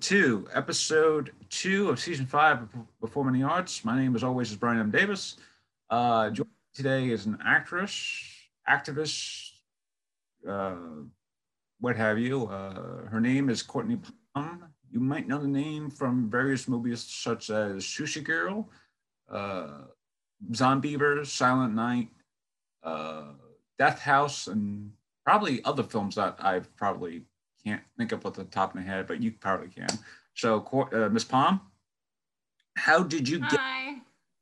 to episode two of season five of Performing the Arts. My name, as always, is Brian M. Davis. Uh, joining me today is an actress, activist, uh, what have you. Uh, her name is Courtney Palm. You might know the name from various movies such as Sushi Girl, uh, Silent Night, uh, Death House, and probably other films that I've probably can't think of off the top of my head, but you probably can. So, uh, Miss Palm, how did you get? Hi.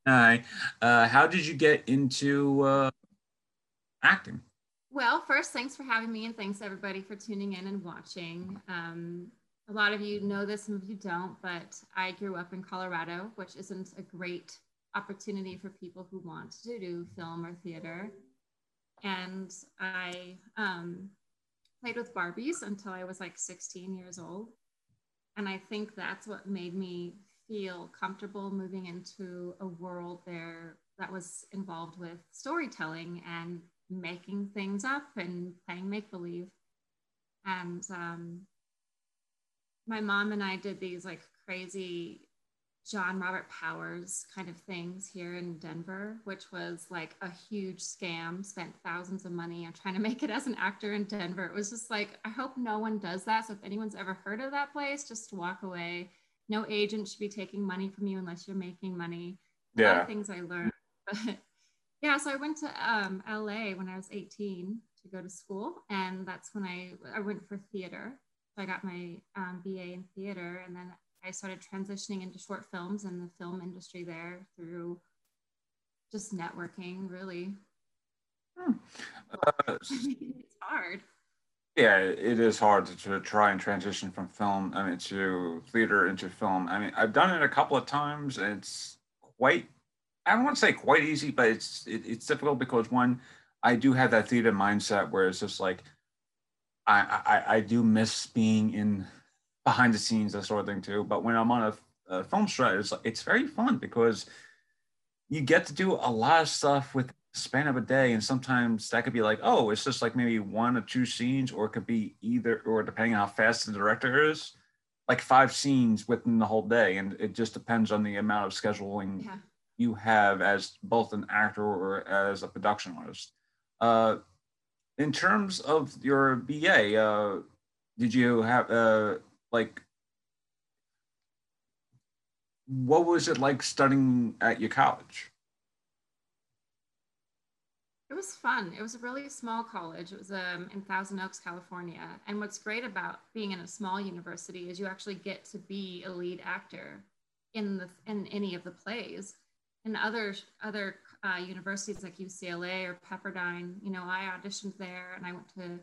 Hi. Uh, how did you get into uh, acting? Well, first, thanks for having me, and thanks everybody for tuning in and watching. Um, a lot of you know this, some of you don't, but I grew up in Colorado, which isn't a great opportunity for people who want to do film or theater. And I um, played with Barbies until I was like 16 years old. And I think that's what made me feel comfortable moving into a world there that was involved with storytelling and making things up and playing make believe. And um, my mom and I did these like crazy John Robert Powers kind of things here in Denver, which was like a huge scam, spent thousands of money on trying to make it as an actor in Denver. It was just like, I hope no one does that. So if anyone's ever heard of that place, just walk away. No agent should be taking money from you unless you're making money. Yeah. A lot of things I learned. But yeah, so I went to um, LA when I was 18 to go to school. And that's when I, I went for theater. So I got my um, BA in theater. And then I started transitioning into short films and the film industry there through just networking, really. Hmm. Uh, it's hard. Yeah, it is hard to, to, try and transition from film, I mean, to theater into film. I mean, I've done it a couple of times. It's quite, I don't want to say quite easy, but it's it, it's difficult because one, I do have that theater mindset where it's just like, I, I, I do miss being in behind the scenes, that sort of thing too. But when I'm on a, a film set, it's, it's very fun because you get to do a lot of stuff with span of a day and sometimes that could be like oh it's just like maybe one or two scenes or it could be either or depending on how fast the director is like five scenes within the whole day and it just depends on the amount of scheduling yeah. you have as both an actor or as a production artist uh, in terms of your ba uh, did you have uh, like what was it like studying at your college? It was fun. It was a really small college. It was um, in Thousand Oaks, California. And what's great about being in a small university is you actually get to be a lead actor in the in any of the plays. In other other uh, universities like UCLA or Pepperdine, you know, I auditioned there and I went to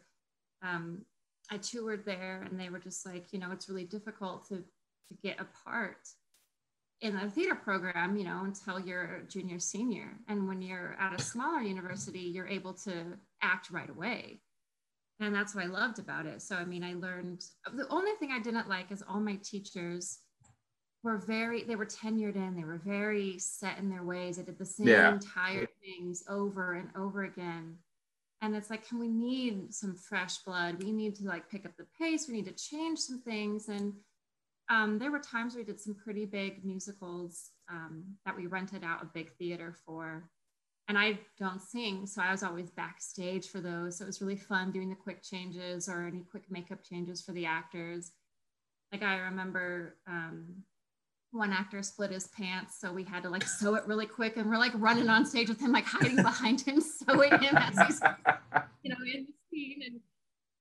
um, I toured there and they were just like, you know, it's really difficult to, to get a part in a theater program, you know, until you're a junior, senior. And when you're at a smaller university, you're able to act right away. And that's what I loved about it. So, I mean, I learned the only thing I didn't like is all my teachers were very, they were tenured in, they were very set in their ways. They did the same yeah. tired things over and over again and it's like can we need some fresh blood? We need to like pick up the pace. We need to change some things. And um, there were times we did some pretty big musicals um, that we rented out a big theater for. And i don't sing so i was always backstage for those. So it was really fun doing the quick changes or any quick makeup changes for the actors. Like i remember um, one actor split his pants, so we had to like sew it really quick, and we're like running on stage with him, like hiding behind him, sewing him as he's, you know, in the scene. And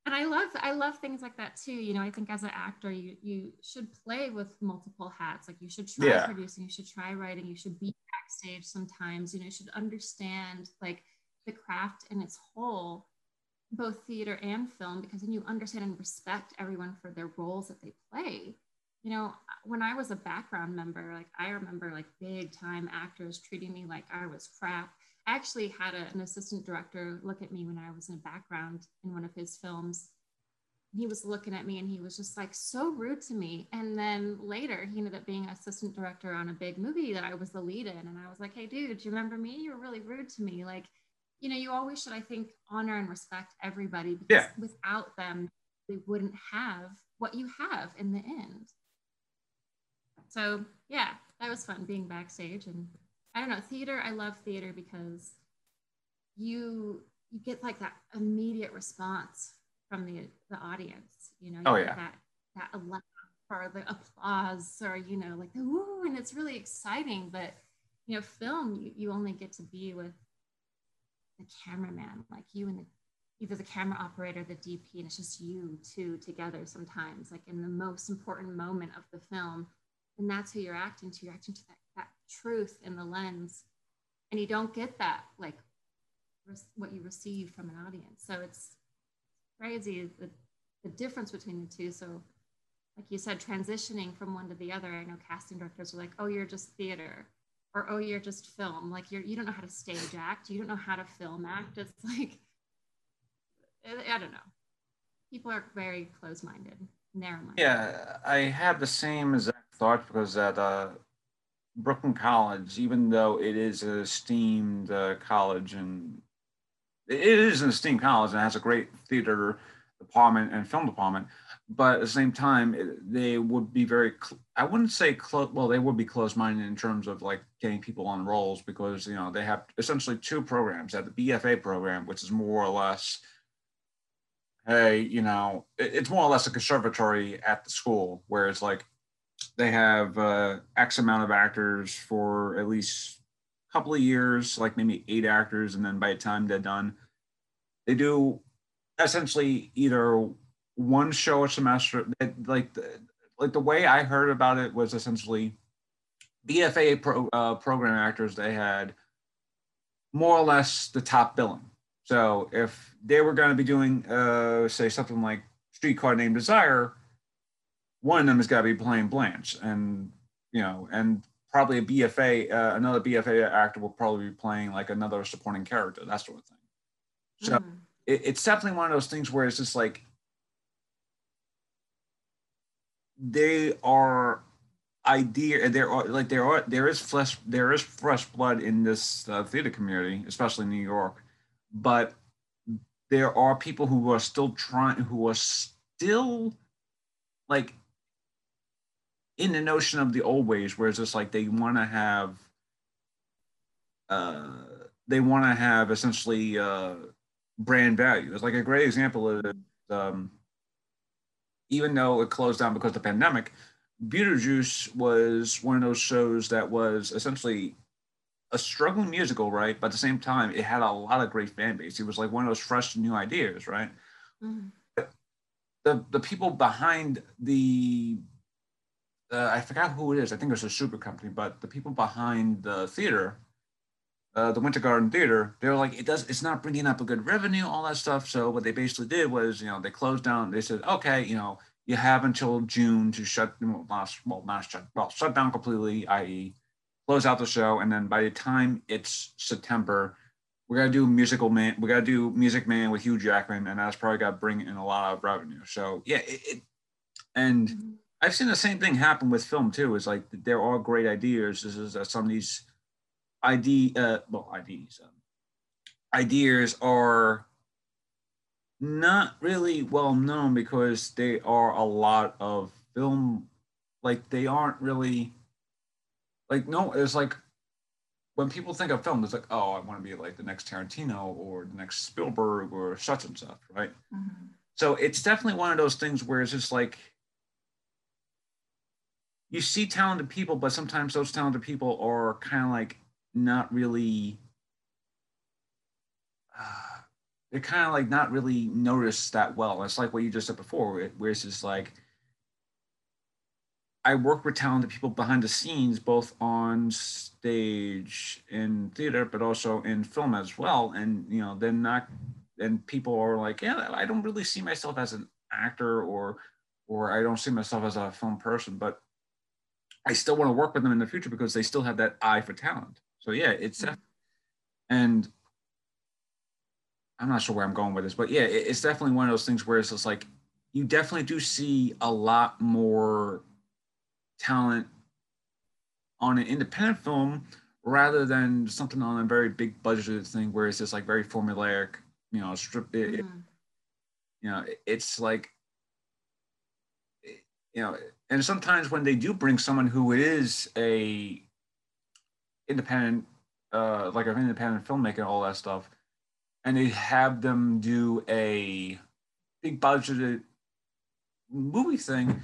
and I love I love things like that too. You know, I think as an actor, you you should play with multiple hats. Like you should try yeah. producing, you should try writing, you should be backstage sometimes. You know, you should understand like the craft in its whole both theater and film because then you understand and respect everyone for their roles that they play you know, when I was a background member, like I remember like big time actors treating me like I was crap. I actually had a, an assistant director look at me when I was in a background in one of his films. He was looking at me and he was just like so rude to me. And then later he ended up being assistant director on a big movie that I was the lead in. And I was like, hey, dude, do you remember me? You were really rude to me. Like, you know, you always should, I think, honor and respect everybody because yeah. without them, they wouldn't have what you have in the end. So yeah, that was fun being backstage and I don't know, theater, I love theater because you you get like that immediate response from the the audience, you know, you oh, yeah. that that laugh or the applause or you know, like the woo, and it's really exciting. But you know, film you, you only get to be with the cameraman, like you and the either the camera operator, the DP, and it's just you two together sometimes, like in the most important moment of the film. And that's who you're acting to. You're acting to that, that truth in the lens. And you don't get that, like what you receive from an audience. So it's crazy the, the difference between the two. So, like you said, transitioning from one to the other, I know casting directors are like, oh, you're just theater or oh you're just film like you're you don't know how to stage act you don't know how to film act it's like I don't know. People are very close-minded, narrow-minded. Yeah, I have the same exact thought because at uh, Brooklyn College, even though it is a esteemed uh, college and it is an esteemed college and has a great theater department and film department, but at the same time, it, they would be very, cl- I wouldn't say close, well, they would be close minded in terms of like getting people on roles because, you know, they have essentially two programs. They have the BFA program, which is more or less hey, you know, it's more or less a conservatory at the school where it's like they have uh, X amount of actors for at least a couple of years, like maybe eight actors, and then by the time they're done, they do essentially either one show a semester. Like the, like the way I heard about it was essentially BFA pro, uh, program actors. They had more or less the top billing. So if they were going to be doing, uh, say, something like Streetcar Named Desire, one of them has got to be playing Blanche, and you know, and probably a BFA, uh, another BFA actor will probably be playing like another supporting character, that sort of thing. So mm. it, it's definitely one of those things where it's just like they are idea there are like there are there is flesh there is fresh blood in this uh, theater community especially in new york but there are people who are still trying who are still like in the notion of the old ways where it's just like they want to have uh they want to have essentially uh brand value it's like a great example of um even though it closed down because of the pandemic beetlejuice was one of those shows that was essentially a struggling musical, right? But at the same time, it had a lot of great fan base. It was like one of those fresh new ideas, right? Mm-hmm. The the people behind the uh, I forgot who it is. I think it was a super company, but the people behind the theater, uh, the Winter Garden Theater, they were like, it does, it's not bringing up a good revenue, all that stuff. So what they basically did was, you know, they closed down. They said, okay, you know, you have until June to shut, well, not shut, well, shut down completely, i.e., close out the show, and then by the time it's September, we got to do musical man. We got to do Music Man with Hugh Jackman, and that's probably to bring in a lot of revenue. So yeah, it, it and mm-hmm. I've seen the same thing happen with film too. Is like there are great ideas. This is uh, some of these ID uh, well IDs um, ideas are not really well known because they are a lot of film like they aren't really like no it's like when people think of film it's like oh i want to be like the next tarantino or the next spielberg or such and such right mm-hmm. so it's definitely one of those things where it's just like you see talented people but sometimes those talented people are kind of like not really uh, they're kind of like not really noticed that well it's like what you just said before where it's just like I work with talented people behind the scenes, both on stage in theater, but also in film as well. And you know, then not, and people are like, yeah, I don't really see myself as an actor, or, or I don't see myself as a film person, but I still want to work with them in the future because they still have that eye for talent. So yeah, it's, mm-hmm. and I'm not sure where I'm going with this, but yeah, it's definitely one of those things where it's just like you definitely do see a lot more talent on an independent film rather than something on a very big budgeted thing where it's just like very formulaic, you know, strip it, mm-hmm. you know, it's like you know, and sometimes when they do bring someone who is a independent, uh, like an independent filmmaker, all that stuff, and they have them do a big budgeted movie thing,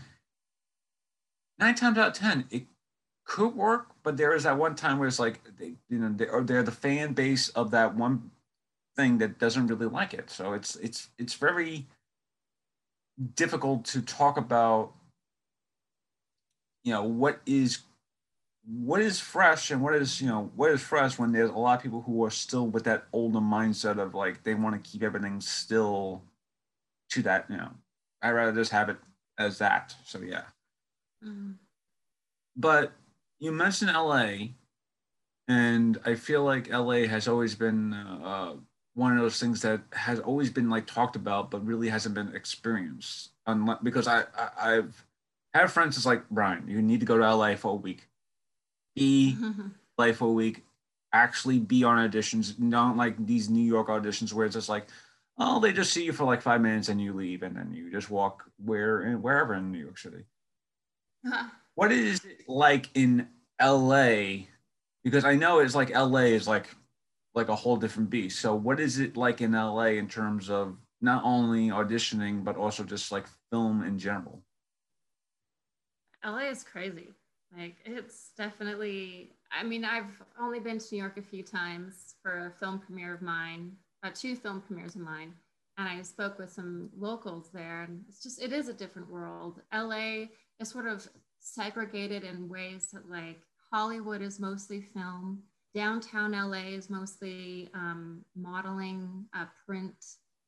nine times out of ten, it could work. But there is that one time where it's like they, you know, they or they're the fan base of that one thing that doesn't really like it. So it's it's it's very difficult to talk about you know what is what is fresh and what is you know what is fresh when there's a lot of people who are still with that older mindset of like they want to keep everything still to that you know. I'd rather just have it as that so yeah. Mm-hmm. but you mentioned la and i feel like la has always been uh, one of those things that has always been like talked about but really hasn't been experienced. Unless, because I, I i've had friends that's like brian you need to go to la for a week. Be LA for a week. Actually be on auditions. Not like these new york auditions where it's just like oh they just see you for like five minutes and you leave and then you just walk where and wherever in new york city. What is it like in la because i know it's like la is like like a whole different beast. So what is it like in LA in terms of not only auditioning but also just like film in general? LA is crazy. Like it's definitely I mean, I've only been to New York a few times for a film premiere of mine, uh, two film premieres of mine, and I spoke with some locals there, and it's just it is a different world. LA is sort of segregated in ways that like Hollywood is mostly film, downtown LA is mostly um, modeling, uh, print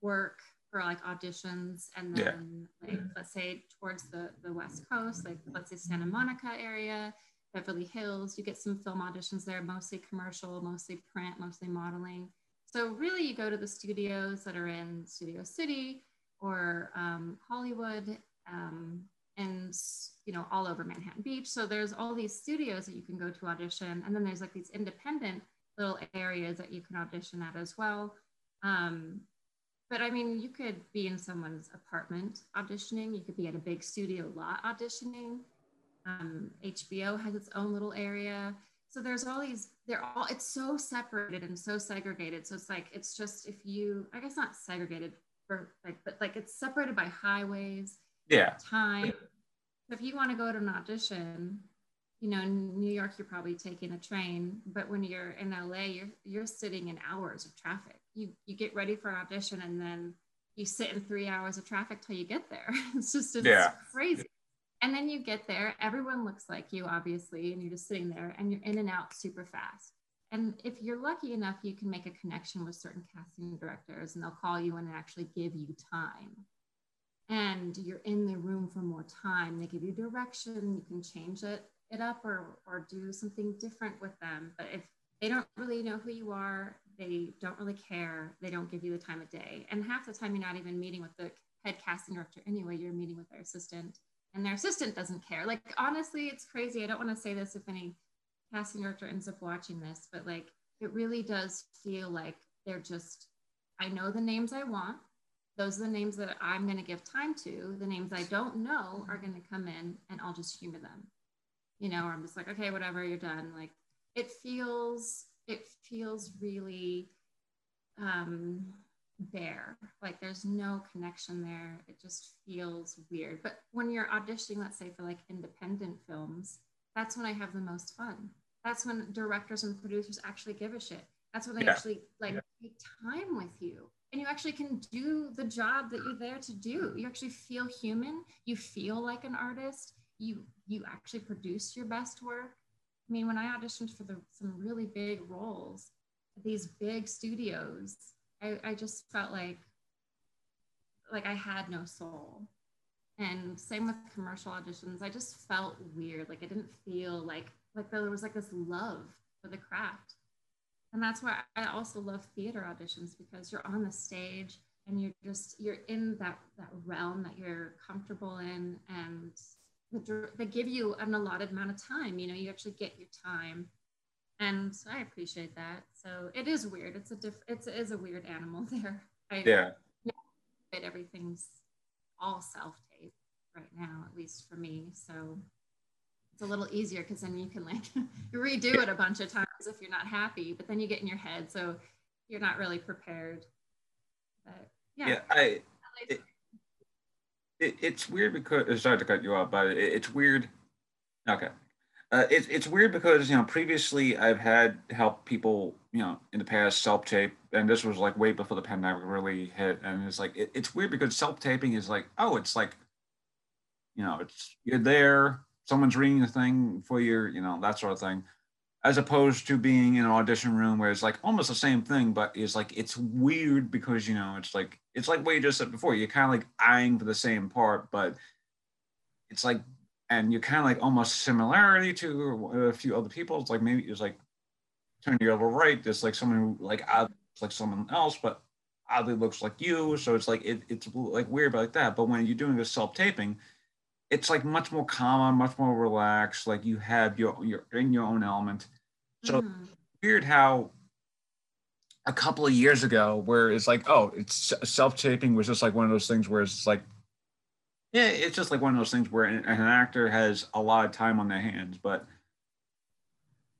work for like auditions, and then yeah. like let's say towards the the West Coast, like let's say Santa Monica area, Beverly Hills, you get some film auditions there, mostly commercial, mostly print, mostly modeling. So really, you go to the studios that are in Studio City or um, Hollywood. Um, and you know all over manhattan beach so there's all these studios that you can go to audition and then there's like these independent little areas that you can audition at as well um, but i mean you could be in someone's apartment auditioning. You could be at a big studio lot auditioning. Um, hbo has its own little area. So there's all these they're all it's so separated and so segregated. So it's like it's just if you i guess not segregated for like but like it's separated by highways yeah. time. So if you want to go to an audition you know in new york you're probably taking a train. But when you're in la you're you're sitting in hours of traffic you you get ready for an audition and then you sit in three hours of traffic till you get there it's just it's yeah. crazy and then you get there everyone looks like you obviously and you're just sitting there and you're in and out super fast and if you're lucky enough you can make a connection with certain casting directors and they'll call you in and actually give you time and you're in the room for more time. They give you direction, you can change it, it up or, or do something different with them. But if they don't really know who you are, they don't really care, they don't give you the time of day. And half the time, you're not even meeting with the head casting director anyway, you're meeting with their assistant, and their assistant doesn't care. Like, honestly, it's crazy. I don't want to say this if any casting director ends up watching this, but like, it really does feel like they're just, I know the names I want those are the names that I'm going to give time to. The names I don't know are going to come in and I'll just humor them. You know, or I'm just like, okay, whatever, you're done. Like it feels, it feels really um, bare. Like there's no connection there. It just feels weird. But when you're auditioning, let's say for like independent films, that's when I have the most fun. That's when directors and producers actually give a shit. That's when they yeah. actually like yeah. take time with you and you actually can do the job that you're there to do you actually feel human you feel like an artist you you actually produce your best work i mean when i auditioned for the, some really big roles these big studios I, I just felt like like i had no soul. And same with commercial auditions i just felt weird. Like i didn't feel like like there was like this love for the craft. And that's why i also love theater auditions because you're on the stage and you're just you're in that that realm that you're comfortable in and they give you an allotted amount of time you know you actually get your time and so i appreciate that so it is weird it's a diff it's it is a weird animal there I, yeah But everything's all self-tape right now, at least for me. So it's a little easier because then you can like redo it a bunch of times if you're not happy, but then you get in your head, so you're not really prepared. But yeah, yeah I. It, it, it's weird because sorry to cut you off, but it, it's weird. Okay, uh, it's it's weird because you know previously I've had help people you know in the past self tape, and this was like way before the pandemic really hit, and it's like it, it's weird because self taping is like oh it's like you know it's you're there, someone's reading the thing for you, you know that sort of thing, as opposed to being in an audition room where it's like almost the same thing, but it's like it's weird because you know it's like it's like what you just said before, you're kind of like eyeing for the same part, but it's like and you kind of like almost similarity to a few other people. It's like maybe it's like turn your other right. There's like someone who like looks like someone else, but oddly looks like you. So it's like it, it's like weird like that. But when you're doing a self taping, it's like much more calm, much more relaxed. Like you have your you're in your own element. So mm-hmm. weird how a couple of years ago, where it's like, oh, it's self taping was just like one of those things where it's like yeah, it's just like one of those things where an, an actor has a lot of time on their hands, but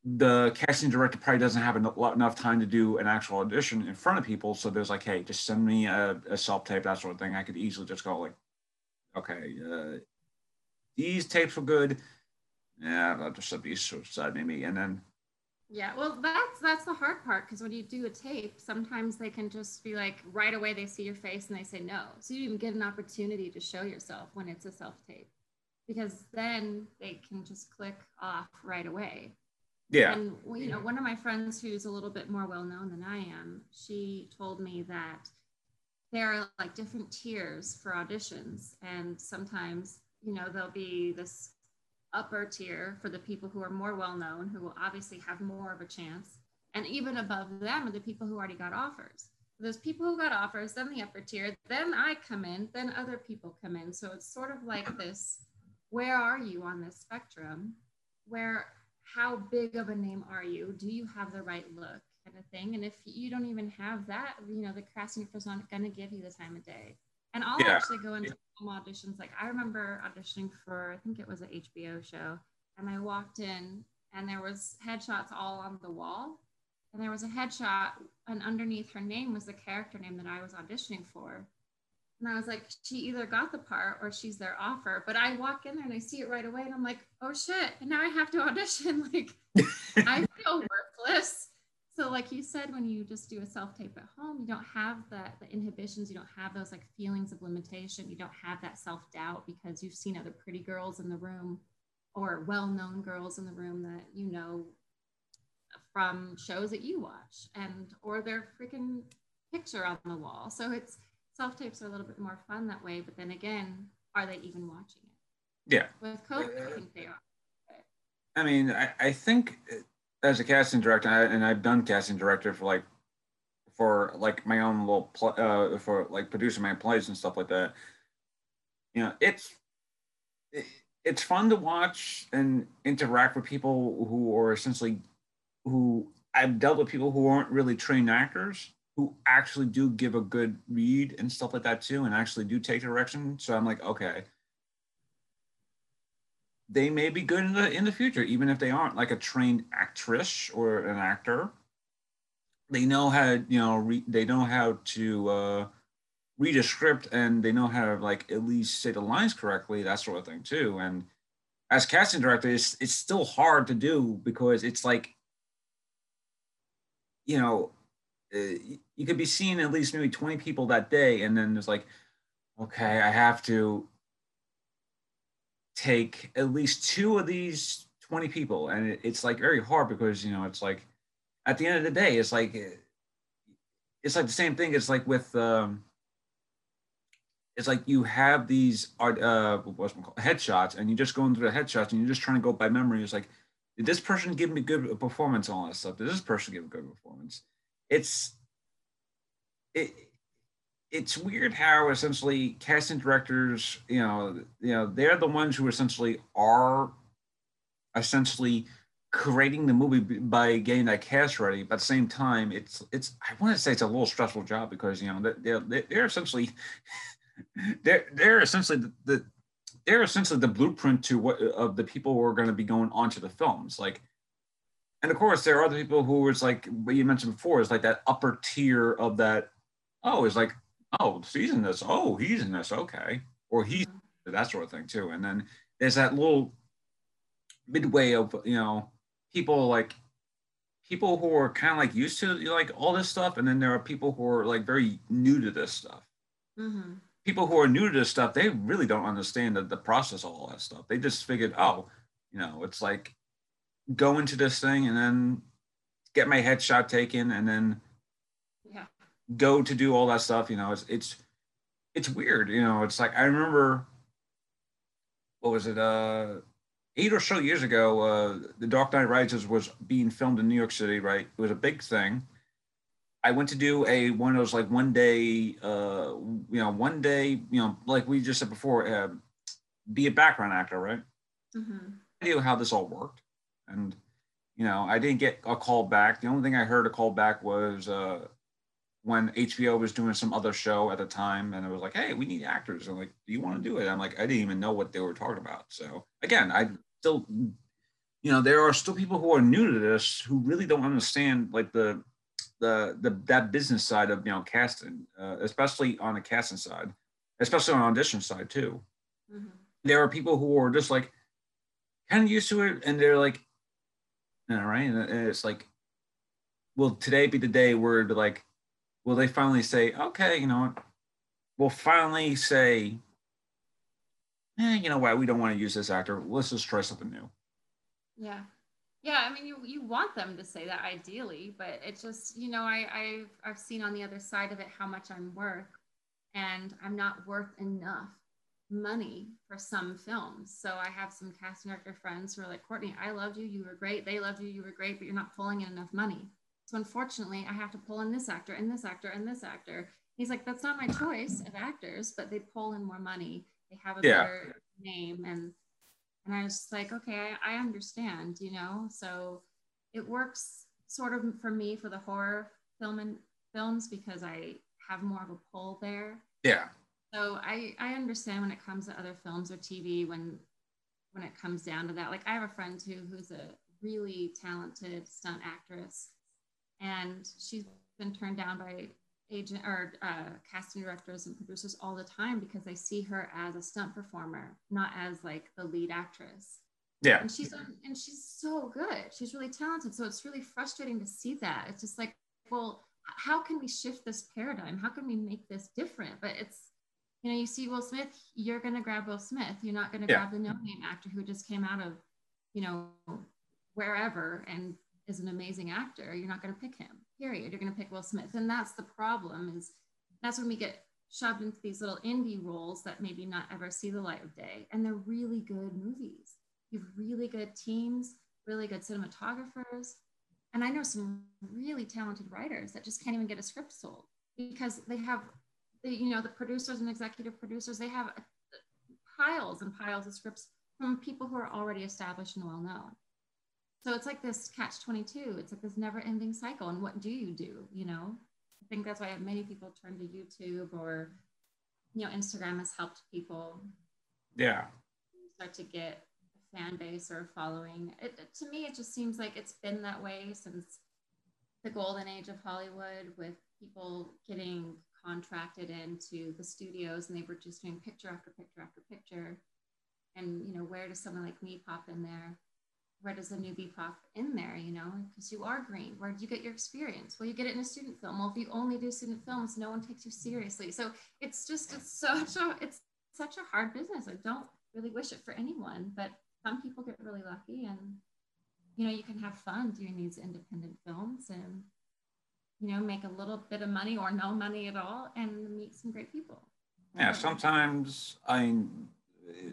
the casting director probably doesn't have enough, time to do an actual audition in front of people. So there's like, hey, just send me a, a self tape, that sort of thing. I could easily just go like, okay, uh, these tapes were good. Yeah, I'll just send these side maybe, and then yeah, well, that's that's the hard part because when you do a tape, sometimes they can just be like right away they see your face and they say no, so you even get an opportunity to show yourself when it's a self tape, because then they can just click off right away. Yeah. And you know, one of my friends who's a little bit more well known than I am, she told me that there are like different tiers for auditions, and sometimes you know there'll be this upper tier for the people who are more well known, who will obviously have more of a chance. And even above them are the people who already got offers. Those people who got offers, then the upper tier, then I come in, then other people come in. So it's sort of like this where are you on this spectrum? Where, how big of a name are you? Do you have the right look? Kind of thing. And if you don't even have that, you know, the casting is not going to give you the time of day. And I'll yeah. actually go into film auditions. Like I remember auditioning for, I think it was an HBO show, and I walked in and there was headshots all on the wall. And there was a headshot, and underneath her name was the character name that I was auditioning for. And I was like, she either got the part or she's their offer. But I walk in there and I see it right away, and I'm like, oh shit! And now I have to audition. Like, I feel worthless so like you said when you just do a self tape at home you don't have that the inhibitions you don't have those like feelings of limitation. You don't have that self doubt because you've seen other pretty girls in the room or well-known girls in the room that you know from shows that you watch and or their freaking picture on the wall. So it's self tapes are a little bit more fun that way but then again are they even watching it? Yeah. With covid i think they are. I mean i, I think as a casting director, and I've done casting director for like for like my own little pl- uh, for like producing my plays and stuff like that. You know, it's it, it's fun to watch and interact with people who are essentially who I've dealt with people who aren't really trained actors who actually do give a good read and stuff like that too, and actually do take direction. So I'm like, okay, they may be good in the in the future, even if they aren't like a trained actress or an actor. They know how you know re, they know how to uh, read a script and they know how to like at least say the lines correctly, that sort of thing too. And as casting director, it's it's still hard to do because it's like you know uh, you could be seeing at least maybe 20 people that day and then there's like okay i have to take at least two of these 20 people and it, it's like very hard because you know it's like at the end of the day it's like it's like the same thing it's like with um it's like you have these uh what's called headshots and you're just go into the headshots and you're just trying to go by memory. It's like did this person give me good performance on all that stuff? Did this person give a good performance? It's it it's weird how essentially casting directors, you know, you know, they're the ones who essentially are essentially creating the movie by getting that cast ready. But at the same time, it's it's I want to say it's a little stressful job because you know they're they're, essentially they're they're essentially the, the they're essentially the blueprint to what of the people who are going to be going onto the films. Like, and of course, there are other people who was like what you mentioned before is like that upper tier of that. Oh, is like, oh, he's in this. Oh, he's in this. Okay, or he's that sort of thing too. And then there's that little midway of you know people like people who are kind of like used to like all this stuff, and then there are people who are like very new to this stuff. Mm-hmm. People who are new to this stuff, they really don't understand the, the process of all that stuff. They just figured, oh, you know, it's like go into this thing and then get my headshot taken and then. Go to do all that stuff. You know, it's it's it's weird. You know, it's like I remember what was it? Uh eight or so years ago, uh, The Dark Knight Rises was being filmed in New York City, right? It was a big thing. I went to do a one of those like one day, uh, you know, one day, you know, like we just said before, uh, be a background actor, right? Mm-hmm. I knew how this all worked, and you know, I didn't get a call back. The only thing I heard a call back was uh, when HBO was doing some other show at the time, and it was like, "Hey, we need actors." I'm like, "Do you want to do it?" I'm like, I didn't even know what they were talking about. So again, I still, you know, there are still people who are new to this who really don't understand like the the the that business side of you know casting, uh, especially on the casting side, especially on audition side too. Mm-hmm. There are people who are just like kind of used to it, and they're like, "All right," And it's like, will today be the day where like will they finally say, okay, you know what? We'll finally say, eh, you know what? We don't want to use this actor. Let's just try something new. Yeah. Yeah, I mean, you, you want them to say that ideally, but it's just, you know, I, I've, I've seen on the other side of it how much I'm worth, and I'm not worth enough money for some films. So I have some casting director friends who are like, Courtney, I loved you. You were great. They loved you. You were great, but you're not pulling in enough money. So unfortunately, I have to pull in this actor and this actor and this actor. He's like, that's not my choice of actors, but they pull in more money. They have a yeah. better name. And and I was just like, okay, I, I understand, you know. So it works sort of for me for the horror film and films because I have more of a pull there. Yeah. So I I understand when it comes to other films or TV when when it comes down to that. Like I have a friend who who's a really talented stunt actress and she's been turned down by agent or uh, casting directors and producers all the time because they see her as a stunt performer, not as like the lead actress. Yeah. And she's and she's so good. She's really talented. So it's really frustrating to see that. It's just like, well, how can we shift this paradigm? How can we make this different? But it's, you know, you see Will Smith, you're gonna grab Will Smith. You're not gonna yeah. grab the no-name actor who just came out of, you know, wherever and is an amazing actor, you're not going to pick him. Period. You're going to pick Will Smith, and that's the problem. Is that's when we get shoved into these little indie roles that maybe not ever see the light of day, and they're really good movies. You have really good teams, really good cinematographers, and I know some really talented writers that just can't even get a script sold because they have, the, you know, the producers and executive producers. They have uh, piles and piles of scripts from people who are already established and well known so it's like this catch 22 it's like this never ending cycle. And what do you do you know? I think that's why many people turn to youtube or you know instagram has helped people yeah. start to get a fan base or a following. It, to me it just seems like it's been that way since the golden age of hollywood with people getting contracted into the studios and they were just doing picture after picture after picture. And you know where does someone like me pop in there where does the newbie pop in there, you know, because you are green. Where do you get your experience? Well, you get it in a student film. Well, if you only do student films, no one takes you seriously. So it's just it's such a it's such a hard business. I don't really wish it for anyone, but some people get really lucky and you know, you can have fun doing these independent films and you know, make a little bit of money or no money at all and meet some great people. Yeah, sometimes I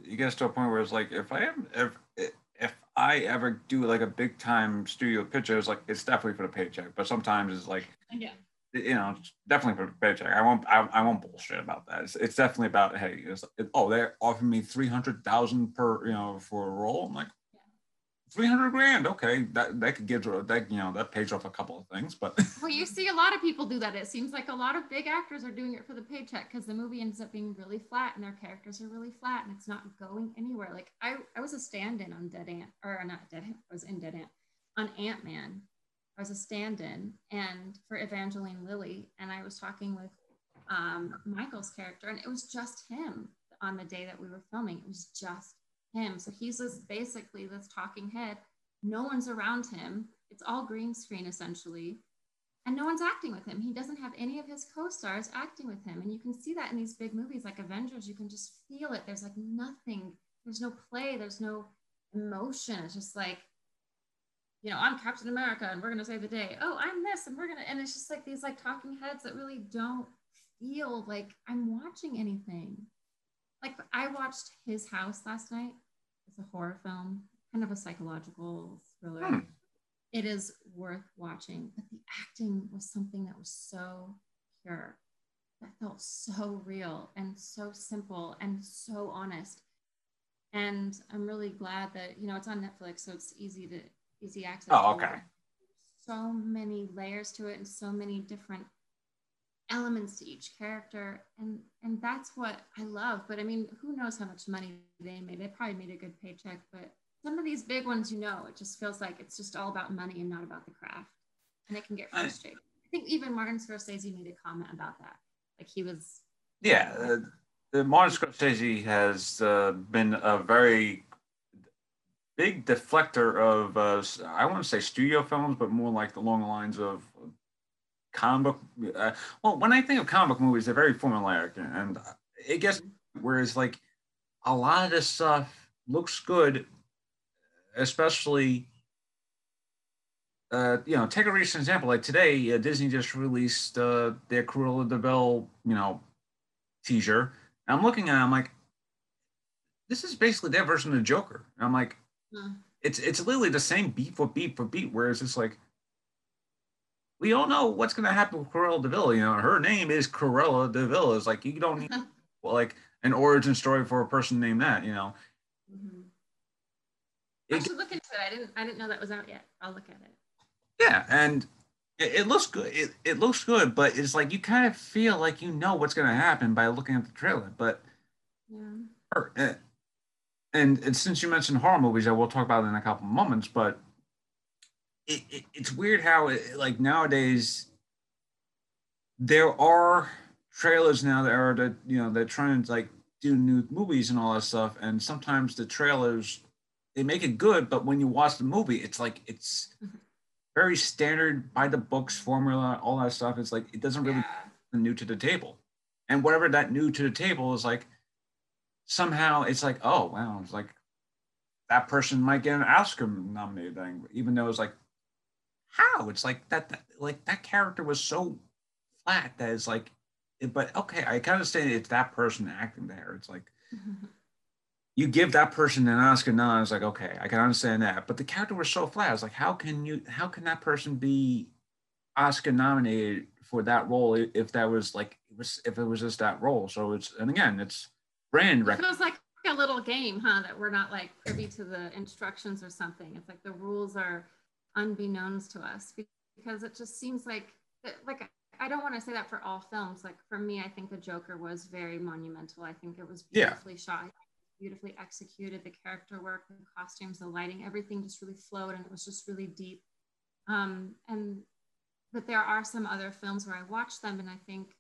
you get to a point where it's like if I am if I ever do like a big time studio picture, it's like it's definitely for the paycheck. But sometimes it's like, yeah, you know, definitely for the paycheck. I won't, I, I won't bullshit about that. It's, it's definitely about hey, it's, it, oh, they're offering me three hundred thousand per, you know, for a role. I'm like, 300 grand okay that that could get that you know that pays off a couple of things but well you see a lot of people do that it seems like a lot of big actors are doing it for the paycheck because the movie ends up being really flat and their characters are really flat and it's not going anywhere like i i was a stand-in on dead ant or not dead ant i was in dead ant on ant-man i was a stand-in and for evangeline lilly and i was talking with um, michael's character and it was just him on the day that we were filming it was just him. So he's this basically this talking head. No one's around him. It's all green screen essentially. And no one's acting with him. He doesn't have any of his co-stars acting with him. And you can see that in these big movies like Avengers. You can just feel it. There's like nothing. There's no play. There's no emotion. It's just like, you know, I'm Captain America and we're gonna save the day. Oh, I'm this and we're gonna and it's just like these like talking heads that really don't feel like I'm watching anything like I watched His House last night. It's a horror film, kind of a psychological thriller. Hmm. It is worth watching, but the acting was something that was so pure, that felt so real and so simple and so honest. And I'm really glad that you know it's on Netflix, so it's easy to easy access. Oh, okay. So many layers to it and so many different elements to each character and and that's what i love but i mean who knows how much money they made. They probably made a good paycheck but some of these big ones you know it just feels like it's just all about money and not about the craft and it can get frustrating. I, I think even martin scorsese made a comment about that. Like he was yeah uh, the martin scorsese has uh, been a very big deflector of uh, i want to say studio films but more like along the lines of comic book. Uh, well, when I think of comic movies, they're very formulaic, and it gets whereas like a lot of this stuff looks good, especially. Uh, you know, take a recent example. Like today, uh, Disney just released uh, their Cruella de Vil, you know, teaser. And I'm looking at it, I'm like, this is basically their version of the Joker. And I'm like, hmm. it's it's literally the same beat for beat for beat. Whereas it's like, we all know what's going to happen with Cruella de Vil. You know, her name is Cruella de Vil. It's like you don't need well, like an origin story for a person named that. You know. Mm-hmm. I should look into it. I didn't. I didn't know that was out yet. I'll look at it. Yeah, and it, it looks good. It, it looks good, but it's like you kind of feel like you know what's going to happen by looking at the trailer. But yeah. Eh, and, and since you mentioned horror movies, I will talk about it in a couple moments. But it, it, it's weird how it, like nowadays there are trailers now that are that you know they're trying to like do new movies and all that stuff and sometimes the trailers they make it good but when you watch the movie it's like it's mm-hmm. very standard by the books formula all that stuff it's like it doesn't really yeah. new to the table and whatever that new to the table is like somehow it's like oh wow it's like that person might get an oscar nominated thing even though it's like how? It's like that, that like that character was so flat that it's like but okay i kind of say it's that person acting there. It's like you give that person an oscar now it's like okay i can understand that. But the character was so flat it's like how can you how can that person be oscar nominated for that role if that was like it was if it was just that role? So it's and again it's brand it feels like a little game huh that we're not like privy to the instructions or something. It's like the rules are unbeknownst to us because it just seems like like I don't want to say that for all films. Like for me, I think the Joker was very monumental. I think it was beautifully yeah. shot, beautifully executed. The character work, the costumes, the lighting, everything just really flowed, and it was just really deep. Um, and but there are some other films where I watch them, and I think,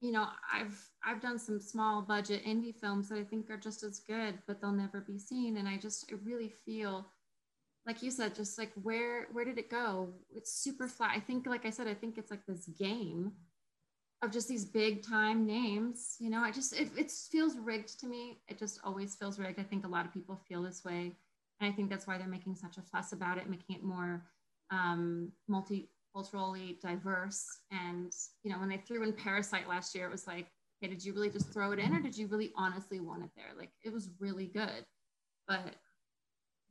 you know, I've I've done some small budget indie films that I think are just as good, but they'll never be seen. And I just I really feel like you said, just like where where did it go? It's super flat. I think, like I said, I think it's like this game of just these big time names. You know, I just it, it feels rigged to me. It just always feels rigged. I think a lot of people feel this way, and I think that's why they're making such a fuss about it, making it more um, multiculturally diverse. And you know, when they threw in Parasite last year, it was like, hey, did you really just throw it in, or did you really honestly want it there? Like, it was really good, but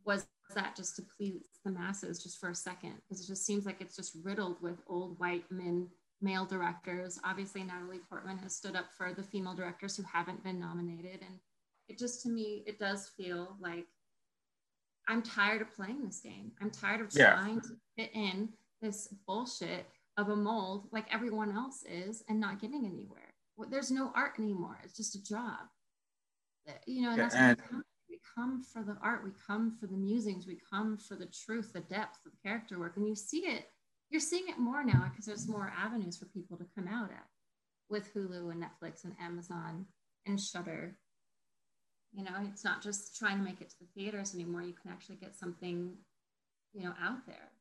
was that just to please the masses just for a second because it just seems like it's just riddled with old white men male directors obviously natalie portman has stood up for the female directors who haven't been nominated and it just to me it does feel like I'm tired of playing this game. I'm tired of Yeah. trying to fit in this bullshit of a mold like everyone else is and not getting anywhere. There's no art anymore. It's just a job. You know, and Yeah, that's and- what we come. For the art. We come for the musings. We come for the truth, the depth, the character work. And you see it. You're seeing it more now because there's more avenues for people to come out at with Hulu and Netflix and Amazon and Shudder. You know, it's not just trying to make it to the theaters anymore. You can actually get something, you know, out there.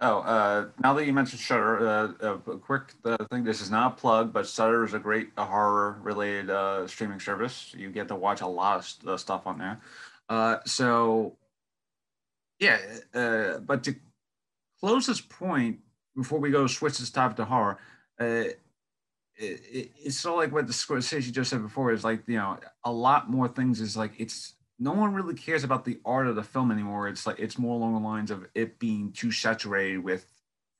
Oh, uh, now that you mentioned Shudder, uh, uh, a quick uh, thing. This is not a plug, but Shudder is a great uh, horror-related uh, streaming service. You get to watch a lot of st- stuff on there. Uh, so, yeah. Uh, but to close this point before we go switch this topic to horror, uh, it, it's sort of like what the Scorsese just said before. Is like you know a lot more things. Is like it's no one really cares about the art of the film anymore. It's like it's more along the lines of it being too saturated with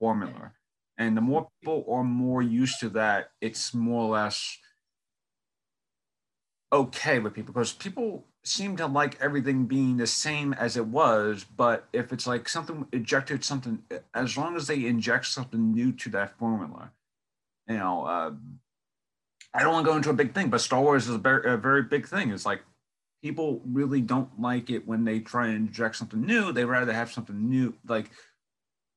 formula. And the more people are more used to that, it's more or less okay with people because people seem to like everything being the same as it was. But if it's like something injected something, as long as they inject something new to that formula, you know, uh, I don't want to go into a big thing, but Star Wars is a very, a very big thing. It's like people really don't like it when they try and inject something new. They rather have something new, like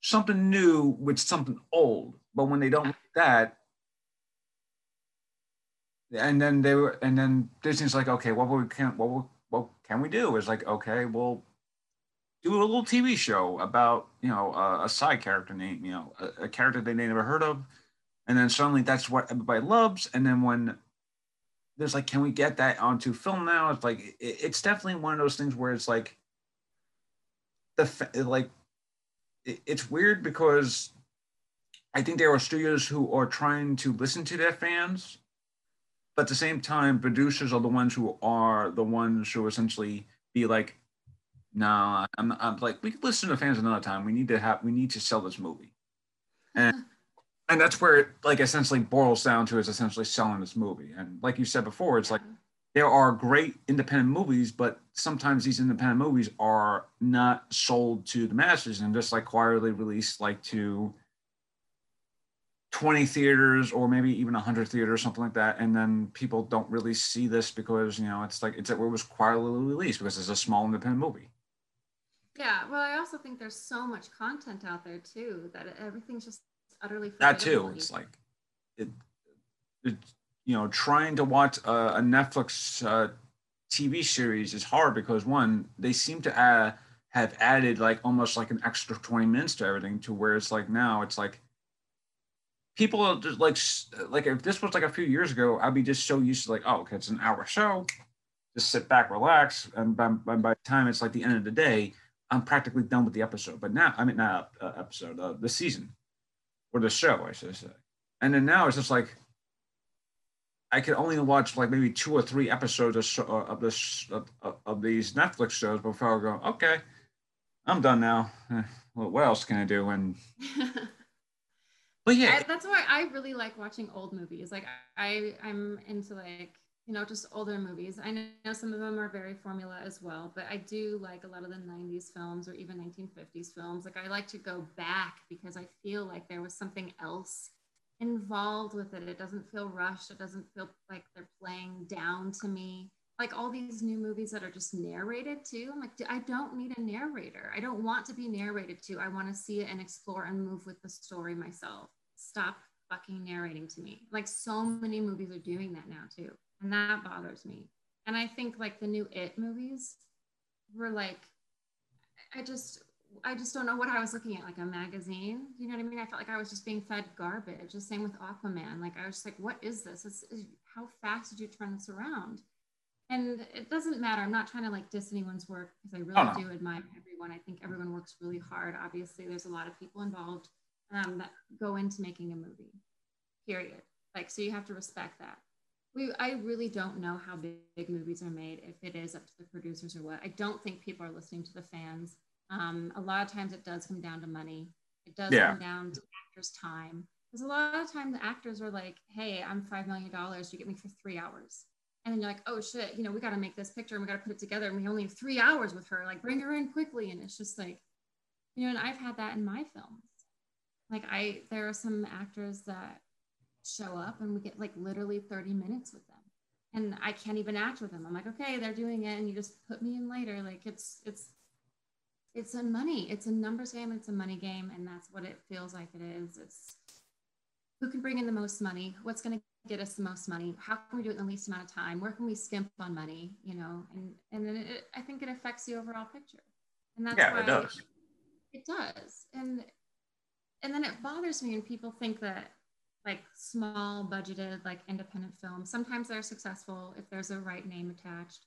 something new with something old. But when they don't like that, and then they were, and then Disney's like, okay, what we can, what we, what can we do? Is like, okay, we'll do a little TV show about you know a, a side character name, you know, a, a character they never heard of, and then suddenly that's what everybody loves. And then when there's like, can we get that onto film now? It's like it, it's definitely one of those things where it's like the like it, it's weird because I think there are studios who are trying to listen to their fans, but at the same time, producers are the ones who are the ones who essentially be like, "Nah, I'm, I'm like we could listen to fans another time. We need to have we need to sell this movie," and and that's where it like essentially boils down to is essentially selling this movie. And like you said before, it's like there are great independent movies, but sometimes these independent movies are not sold to the masses. And just like quietly released like to 20 theaters or maybe even 100 theaters something like that. And then people don't really see this because you know it's like it's it was quietly released because it's a small independent movie. Yeah, well, I also think there's so much content out there too that everything's just utterly that too it's like it, it you know trying to watch a, a netflix uh, tv series is hard because one they seem to add, have added like almost like an extra 20 minutes to everything to where it's like now it's like people are just like like if this was like a few years ago i'd be just so used to like oh okay it's an hour show just sit back relax and by, by, by the time it's like the end of the day i'm practically done with the episode. But now i mean not uh, episode uh, the season or the show, I should say. And then now it's just like I can only watch like maybe two or three episodes of, show, of this of, of- of these Netflix shows before I go, okay, I'm done now. Eh, Well, what else can I do? And but yeah, I, that's why I really like watching old movies. Like I, I'm into like you know just older movies. I know some of them are very formula as well, but I do like a lot of the '90s films or even 1950s films. Like I like to go back because I feel like there was something else involved with it. It doesn't feel rushed. It doesn't feel like they're playing down to me. Like all these new movies that are just narrated too. I'm like, I don't need a narrator. I don't want to be narrated to. I want to see it and explore and move with the story myself. Stop fucking narrating to me. Like so many movies are doing that now too. And that bothers me. And I think like the new It movies were like, I just, I just don't know what I was looking at, like a magazine. You know what I mean? I felt like I was just being fed garbage. The same with Aquaman. Like I was just like, what is this? It's, it's- how fast did you turn this around? And it doesn't matter. I'm not trying to like diss anyone's work because I really Oh, no. do admire everyone. I think everyone works really hard. Obviously, there's a lot of people involved um, that go into making a movie. Period. Like so, you have to respect that. We, I really don't know how big, big movies are made. If it is up to the producers or what, I don't think people are listening to the fans. Um, a lot of times, it does come down to money. It does Yeah. come down to actors' time. Because a lot of time, the actors are like, "Hey, I'm five million dollars. You get me for three hours." and then you're like, oh shit, you know, we got to make this picture and we got to put it together, and we only have three hours with her. Like, bring her in quickly, and it's just like, you know, and I've had that in my films. Like, I there are some actors that show up and we get like literally 30 minutes with them. And I can't even act with them. I'm like, okay, they're doing it, and you just put me in later. Like it's it's it's a money, it's a numbers game, it's a money game, and that's what it feels like it is. It's who can bring in the most money, what's going to get us the most money, how can we do it in the least amount of time, where can we skimp on money, you know, and and then it, I think it affects the overall picture, and that's yeah, why it does. It does, and and then it bothers me when people think that like small budgeted like independent films. Sometimes they're successful if there's a right name attached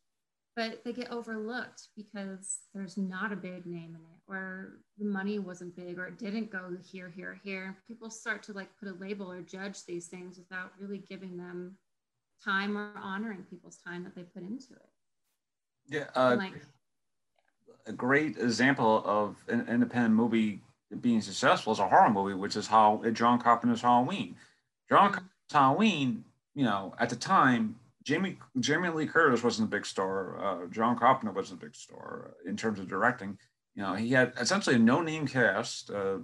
but they get overlooked because there's not a big name in it or the money wasn't big or it didn't go here here here. People start to like put a label or judge these things without really giving them time or honoring people's time that they put into it. Yeah uh, like a great example of an independent movie being successful is a horror movie which is how john carpenter's halloween John mm-hmm. Halloween, you know, at the time, Jamie Jamie Lee Curtis wasn't a big star. Uh, John Carpenter wasn't a big star in terms of directing. You know, he had essentially a no-name cast. Uh,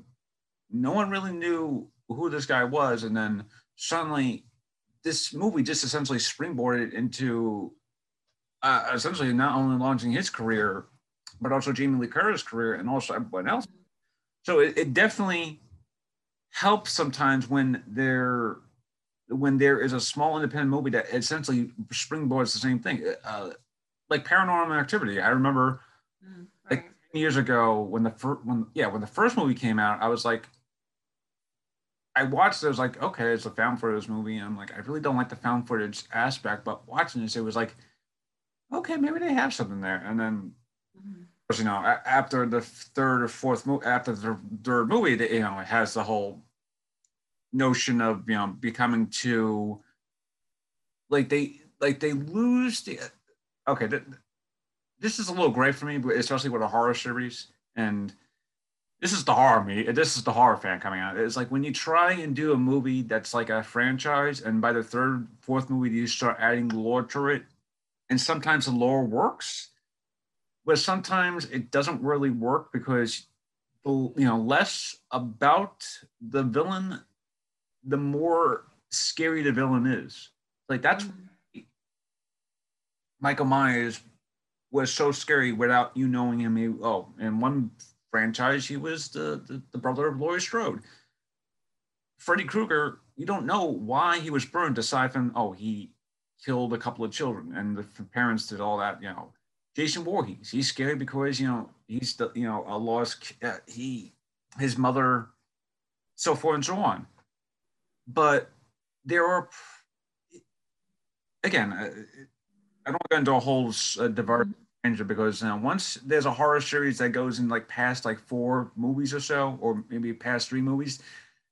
no one really knew who this guy was, and then suddenly, this movie just essentially springboarded into uh, essentially not only launching his career, but also Jamie Lee Curtis' career, and also everyone else. So it, it definitely helps sometimes when there when there is a small independent movie that essentially springboards the same thing. Uh, like paranormal activity. I remember mm, right. like years ago when the first when yeah when the first movie came out i was like i watched it. I was like okay it's a found footage movie. And i'm like i really don't like the found footage aspect but watching this it was like okay maybe they have something there. And then mm-hmm you know, after the third or fourth movie, after the third movie, you know, it has the whole notion of you know becoming too like they like they lose the okay th- this is a little great for me but especially with a horror series and this is the horror me this is the horror fan coming out. It's like when you try and do a movie that's like a franchise and by the third fourth movie you start adding lore to it and sometimes the lore works but sometimes it doesn't really work because you know less about the villain the more scary the villain is. Like that's mm-hmm. Michael Myers was so scary without you knowing him. He, oh, in one franchise, he was the, the, the brother of Laurie Strode. Freddy Krueger, you don't know why he was burned to siphon oh, he killed a couple of children and the parents did all that, you know. Jason Voorhees, he's scary because, you know, he's the, you know, a lost, uh, he, his mother, so forth and so on. But there are again uh, i don't go into a whole uh, diverse tangent because you know, once there's a horror series that goes in like past like four movies or so or maybe past three movies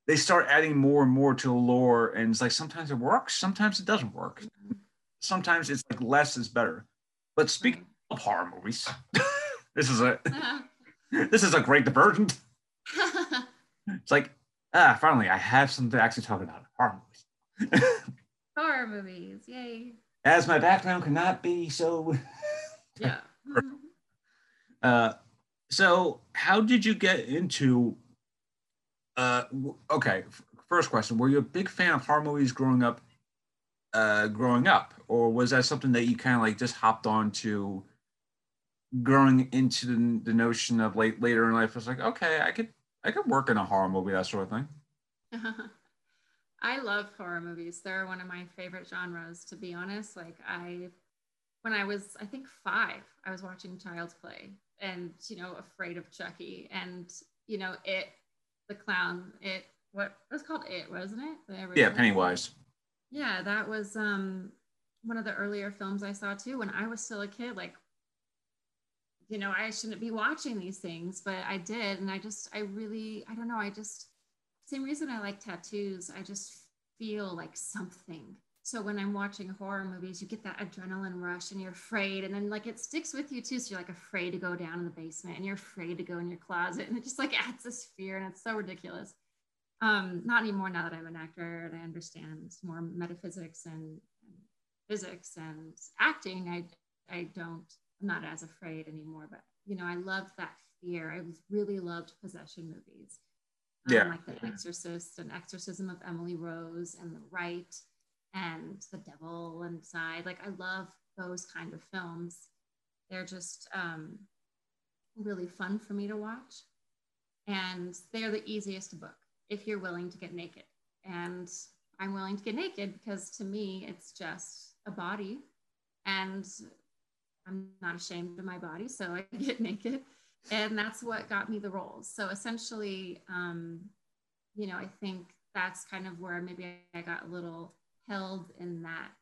they start adding more and more to the lore and it's like sometimes it works sometimes it doesn't work. Sometimes it's like less is better. But speaking horror movies this is a this is a great divergent it's like ah, finally, I have something to actually talk about horror movies. horror movies, yay. As my background cannot be so. yeah. uh, so, how did you get into? Uh, okay, first question: Were you a big fan of horror movies growing up? Uh, growing up, or was that something that you kind of like just hopped on to? Growing into the, the notion of late later in life, I was like, okay, I could I could work in a horror movie, that sort of thing. I love horror movies. They're one of my favorite genres, to be honest. Like I, when I was, I think five, I was watching Child's Play and, you know, afraid of Chucky and, you know, it, the clown, it, what it was called it, wasn't it? yeah, Pennywise. Yeah, that was um one of the earlier films I saw too when I was still a kid. Like you know, I shouldn't be watching these things, but I did. And I just, I really, I don't know, I just, same reason I like tattoos, I just feel like something. So when I'm watching horror movies, you get that adrenaline rush and you're afraid. And then like it sticks with you too. So you're like afraid to go down in the basement and you're afraid to go in your closet. And it just like adds this fear and it's so ridiculous. Um, not anymore now that I'm an actor and I understand more metaphysics and, and physics and acting, I I don't I'm not as afraid anymore. But you know, I loved that fear. I really loved possession movies. Um, yeah. Like The Exorcist and Exorcism of Emily Rose and The Rite and The Devil Inside. Like I love those kind of films. They're just um, really fun for me to watch. And they're the easiest to book if you're willing to get naked. And I'm willing to get naked because to me, it's just a body. And I'm not ashamed of my body, so I get naked. And that's what got me the roles. So essentially, um, you know, I think that's kind of where maybe I got a little held in that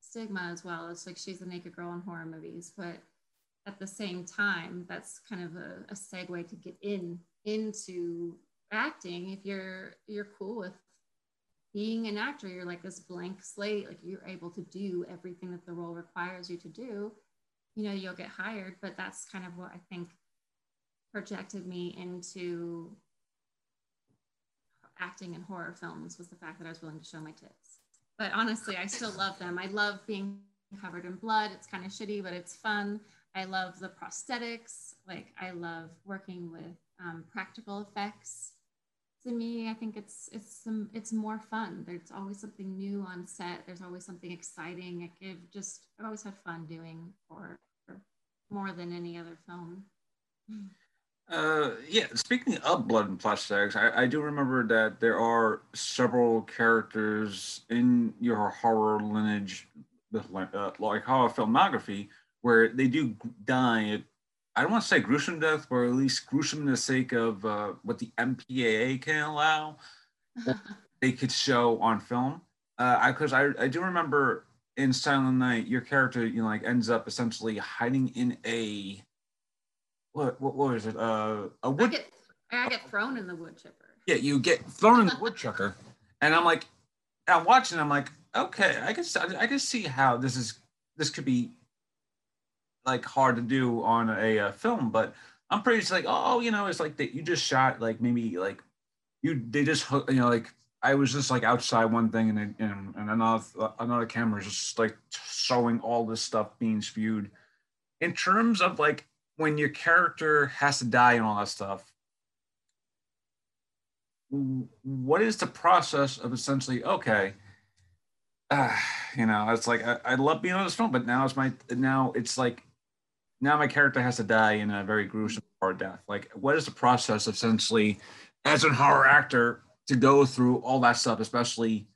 stigma as well. It's like she's a naked girl in horror movies, but at the same time, that's kind of a, a segue to get in into acting. If you're you're cool with being an actor, you're like this blank slate, like you're able to do everything that the role requires you to do, you know, you'll get hired. But that's kind of what I think projected me into acting in horror films was the fact that I was willing to show my tits. But honestly, I still love them. I love being covered in blood. It's kind of shitty, but it's fun. I love the prosthetics. Like I love working with um, practical effects. To me, I think it's it's some it's more fun. There's always something new on set. There's always something exciting. It, just I've always had fun doing horror more than any other film. Uh, yeah. Speaking of blood and prosthetics, I, I do remember that there are several characters in your horror lineage, uh, like horror filmography, where they do die. I don't want to say gruesome death, but at least gruesome in the sake of uh, what the MPAA can allow. they could show on film. Because uh, I, I do remember in Silent Night, your character you know like ends up essentially hiding in a what what, what was it? Uh, a wood. I get, I get thrown in the wood chipper. Yeah, you get thrown in the wood chucker, and I'm like, I'm watching. I'm like, okay, I can I can see how this is this could be like hard to do on a, a film, but I'm pretty like, oh, you know, it's like that you just shot like maybe like you they just you know like I was just like outside one thing and and, and another another camera just like showing all this stuff being spewed. In terms of like when your character has to die and all that stuff, what is the process of essentially okay? Uh, you know, it's like I, I love being on this film, but now it's my now it's like now my character has to die in a very gruesome hard death. Like, what is the process essentially as a horror actor to go through all that stuff, especially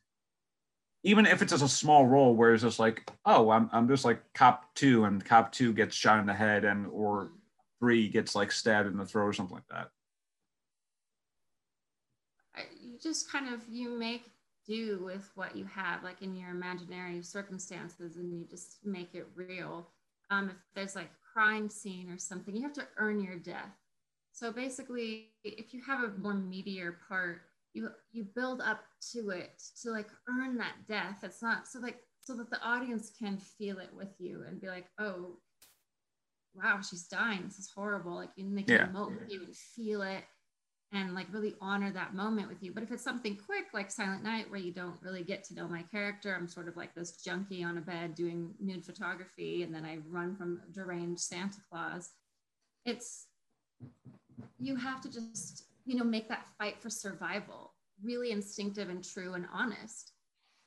even if it's just a small role where it's just like, oh, I'm, I'm just like cop two and cop two gets shot in the head and or three gets like stabbed in the throat or something like that. You just kind of you make do with what you have, like in your imaginary circumstances, and you just make it real. Um, if there's like crime scene or something, you have to earn your death. So basically, if you have a more meatier part, you you build up to it to like earn that death. It's not so like so that the audience can feel it with you and be like, oh, wow, she's dying. This is horrible. Like you make yeah. emote with you and feel it and like really honor that moment with you. But if it's something quick like Silent Night where you don't really get to know my character, I'm sort of like this junkie on a bed doing nude photography and then I run from deranged Santa Claus. It's you have to just, you know, make that fight for survival really instinctive and true and honest.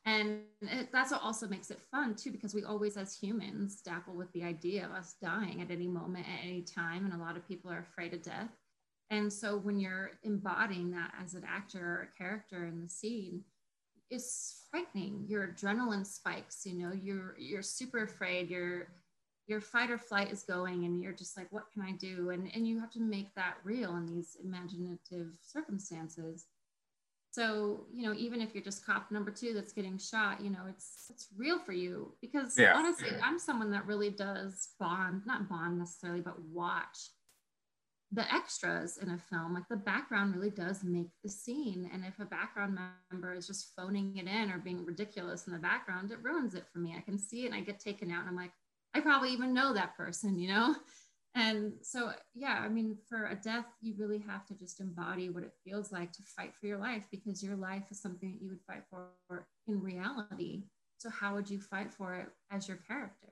And it, that's what also makes it fun too, because we always, as humans, dapple with the idea of us dying at any moment, at any time. And a lot of people are afraid of death. And so when you're embodying that as an actor or a character in the scene, it's frightening. Your adrenaline spikes, you know, you're you're super afraid, your your fight or flight is going and you're just like, what can I do? And and you have to make that real in these imaginative circumstances. So, you know, even if you're just cop number two that's getting shot, you know, it's it's real for you. Because yeah. honestly, I'm someone that really does bond, not bond necessarily, but watch the extras in a film, like the background really does make the scene. And if a background member is just phoning it in or being ridiculous in the background, it ruins it for me. I can see it and I get taken out and I'm like, I probably even know that person, you know? And so, yeah, I mean, for a death, you really have to just embody what it feels like to fight for your life because your life is something that you would fight for in reality. So how would you fight for it as your character?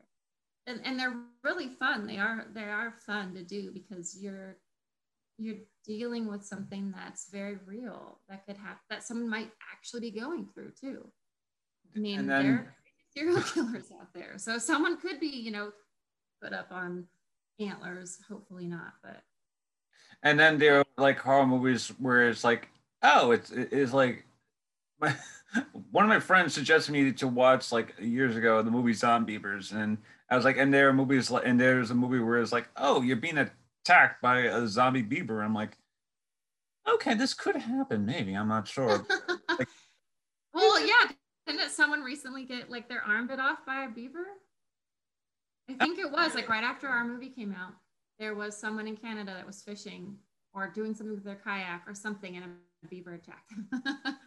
And, and they're really fun. They are they are fun to do because you're you're dealing with something that's very real that could happen that someone might actually be going through too. I mean, then, there are serial killers out there, so someone could be, you know, put up on antlers. Hopefully not, but. And then there are like horror movies where it's like, oh, it's it's like, my, one of my friends suggested me to watch like years ago the movie Zombeavers, and I was like, and there are movies like, and there's a movie where it's like, oh, you're being attacked by a zombie beaver. I'm like, okay, this could happen, maybe. I'm not sure. like, well, yeah. Didn't someone recently get like their arm bit off by a beaver? I think it was like right after our movie came out. There was someone in Canada that was fishing or doing something with their kayak or something, and a beaver attacked him.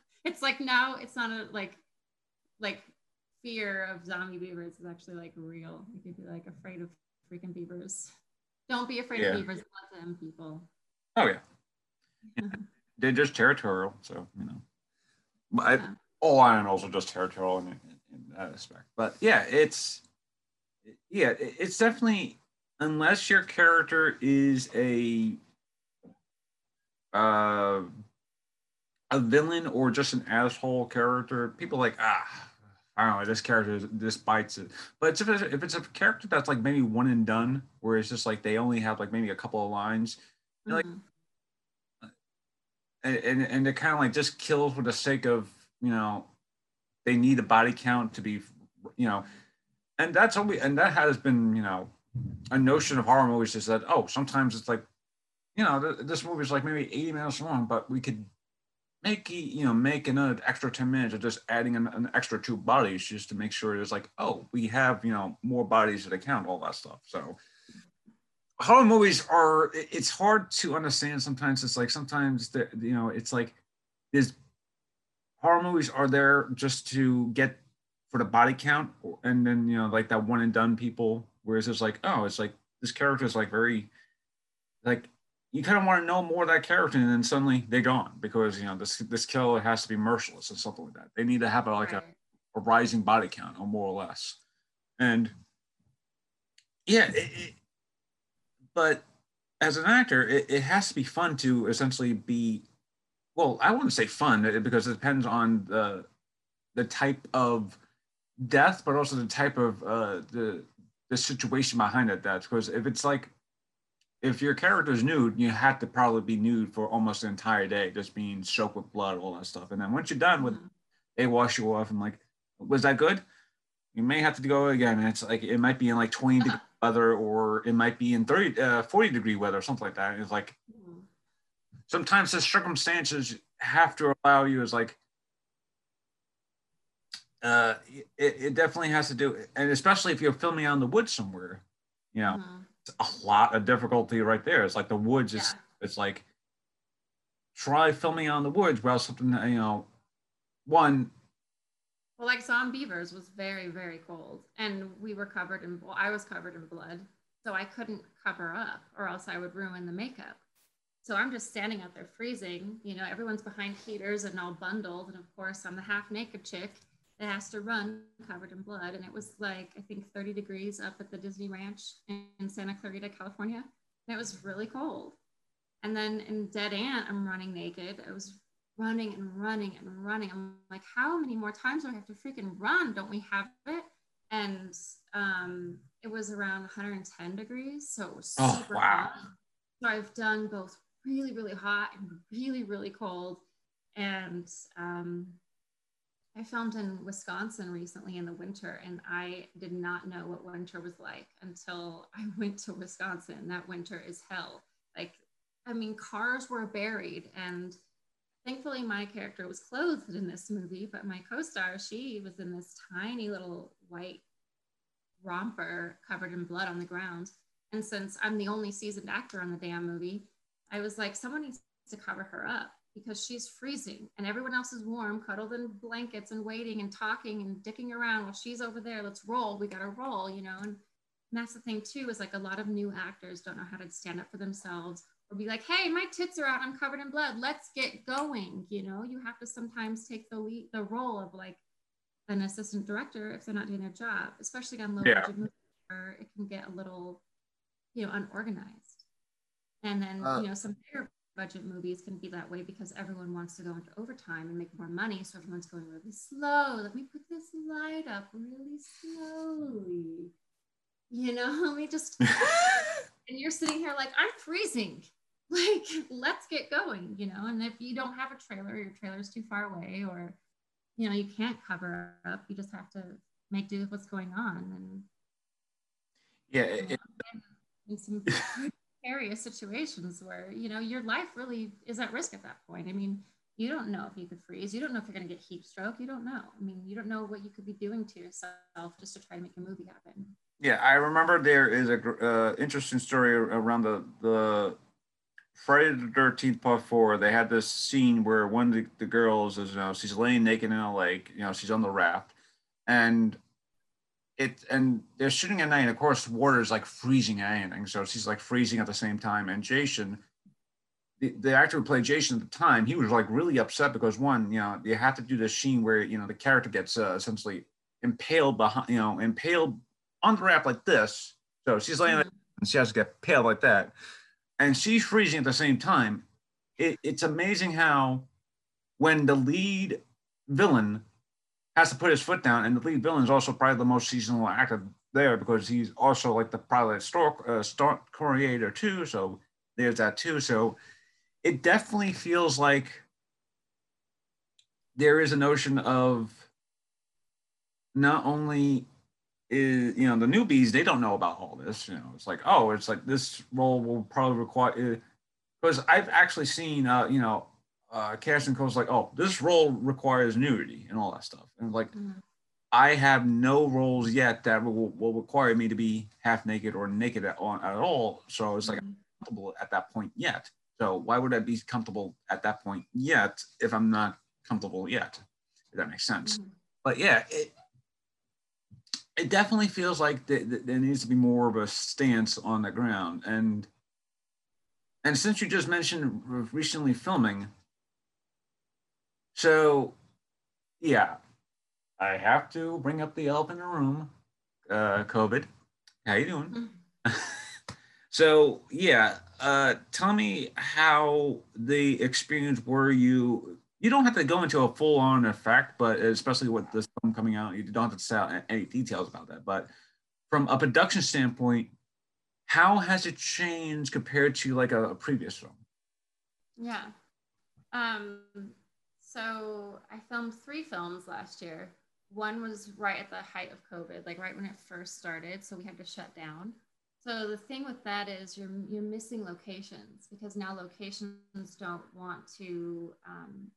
it's like now it's not a like like fear of zombie beavers is actually like real. You could be like afraid of freaking beavers. Don't be afraid yeah. of beavers. Love them, people. Oh yeah. yeah. They're just territorial, so you know. But yeah. all animals are just territorial in, in, in that aspect. But yeah, it's yeah, it's definitely unless your character is a uh a villain or just an asshole character, people like ah I don't know, this character this bites it. But if it's, if it's a character that's like maybe one and done, where it's just like they only have like maybe a couple of lines, mm-hmm. like, and and, and it kind of like just kills for the sake of you know, they need a body count to be, you know, and that's only and that has been you know, a notion of horror movies is that oh sometimes it's like, you know, th- this movie is like maybe eighty minutes long, but we could make you know make another extra 10 minutes of just adding an, an, extra two bodies just to make sure it's like oh we have you know more bodies to count all that stuff. So horror movies are it's hard to understand sometimes. It's like sometimes you know it's like there's horror movies are there just to get for the body count and then you know like that one and done people whereas it's like oh it's like this character is like very like you kind of want to know more of that character, and then suddenly they're gone because you know this this killer has to be merciless or something like that. They need to have a, like right. a, a rising body count, or more or less. And yeah, it, it, but as an actor, it, it has to be fun to essentially be. Well, I wouldn't say fun because it depends on the the type of death, but also the type of uh, the the situation behind that death. Because if it's like if your character's nude, you have to probably be nude for almost an entire day, just being soaked with blood, all that stuff. And then once you're done with, mm-hmm. they wash you off and like, was that good? You may have to go again. And it's like it might be in like 20 degree weather, or it might be in 30, uh, 40 degree weather, or something like that. And it's like mm-hmm. sometimes the circumstances have to allow you as like uh, it, it definitely has to do, and especially if you're filming out in the woods somewhere, you know. Mm-hmm a lot of difficulty right there. It's like the woods is yeah. it's like try filming on the woods while something you know one well like Zombeavers was very very cold and we were covered in well i was covered in blood so i couldn't cover up or else i would ruin the makeup so i'm just standing out there freezing you know everyone's behind heaters and all bundled and of course i'm the half naked chick it has to run covered in blood. And it was like, I think 30 degrees up at the Disney Ranch in Santa Clarita, California. And it was really cold. And then in Dead Ant, I'm running naked. I was running and running and running. I'm like, how many more times do I have to freaking run? Don't we have it? And um, it was around 110 degrees. So it was oh, super wow. hot. So I've done both really, really hot and really, really cold. And um, I filmed in Wisconsin recently in the winter, and I did not know what winter was like until I went to Wisconsin. That winter is hell. Like, I mean, cars were buried, and thankfully, my character was clothed in this movie, but my co star, she was in this tiny little white romper covered in blood on the ground. And since I'm the only seasoned actor on the damn movie, I was like, someone needs to cover her up because she's freezing and everyone else is warm, cuddled in blankets and waiting and talking and dicking around while she's over there. Let's roll. We got to roll, you know. And, and that's the thing too is like a lot of new actors don't know how to stand up for themselves or be like, "Hey, my tits are out. I'm covered in blood. Let's get going." You know, you have to sometimes take the lead, the role of like an assistant director if they're not doing their job, especially on low yeah. budget movies where it can get a little, you know, unorganized. And then, uh, you know, some bigger budget movies can be that way because everyone wants to go into overtime and make more money. So everyone's going really slow. Let me put this light up really slowly. You know, let me just, and you're sitting here like, I'm freezing. Like, let's get going, you know. And if you don't have a trailer, your trailer's too far away, or, you know, you can't cover up, you just have to make do with what's going on. And yeah, it, in some precarious situations where you know your life really is at risk at that point. I mean, you don't know if you could freeze. You don't know if you're going to get heat stroke. You don't know. I mean, you don't know what you could be doing to yourself just to try to make a movie happen. Yeah, I remember there is a uh, interesting story around the the Friday the Thirteenth Part Four. They had this scene where one of the, the girls is you know she's laying naked in a lake. You know she's on the raft, and it and they're shooting at night. And of course, water is like freezing at anything, so she's like freezing at the same time. And Jason, the, the actor who played Jason at the time, he was like really upset because one, you know, you have to do this scene where you know the character gets uh, essentially impaled behind, you know, impaled on the raft like this. So she's laying mm-hmm. and she has to get impaled like that, and she's freezing at the same time. It, it's amazing how when the lead villain has to put his foot down. And the lead villain is also probably the most seasonal actor there because he's also like the probably story uh, story creator too. So there's that too. So it definitely feels like there is a notion of not only is you know the newbies they don't know about all this you know it's like oh it's like this role will probably require because i've actually seen uh you know uh, casting calls like, oh, this role requires nudity and all that stuff. And like, mm-hmm. I have no roles yet that will, will require me to be half naked or naked at, on, at all. So it's like mm-hmm. I'm comfortable at that point yet. So why would I be comfortable at that point yet if I'm not comfortable yet? If that makes sense. Mm-hmm. But yeah, it, it definitely feels like th- th- there needs to be more of a stance on the ground. And and since you just mentioned recently filming, so, yeah, I have to bring up the elephant in the room. Uh, COVID, how you doing? Mm. so, yeah, uh, tell me how the experience were you. You don't have to go into a full-on effect, but especially with this film coming out, you don't have to tell any details about that. But from a production standpoint, how has it changed compared to like a, a previous film? Yeah. Um, so I filmed three films last year. One was right at the height of COVID, like right when it first started. So we had to shut down. So the thing with that is you're you're missing locations because now locations don't want to um,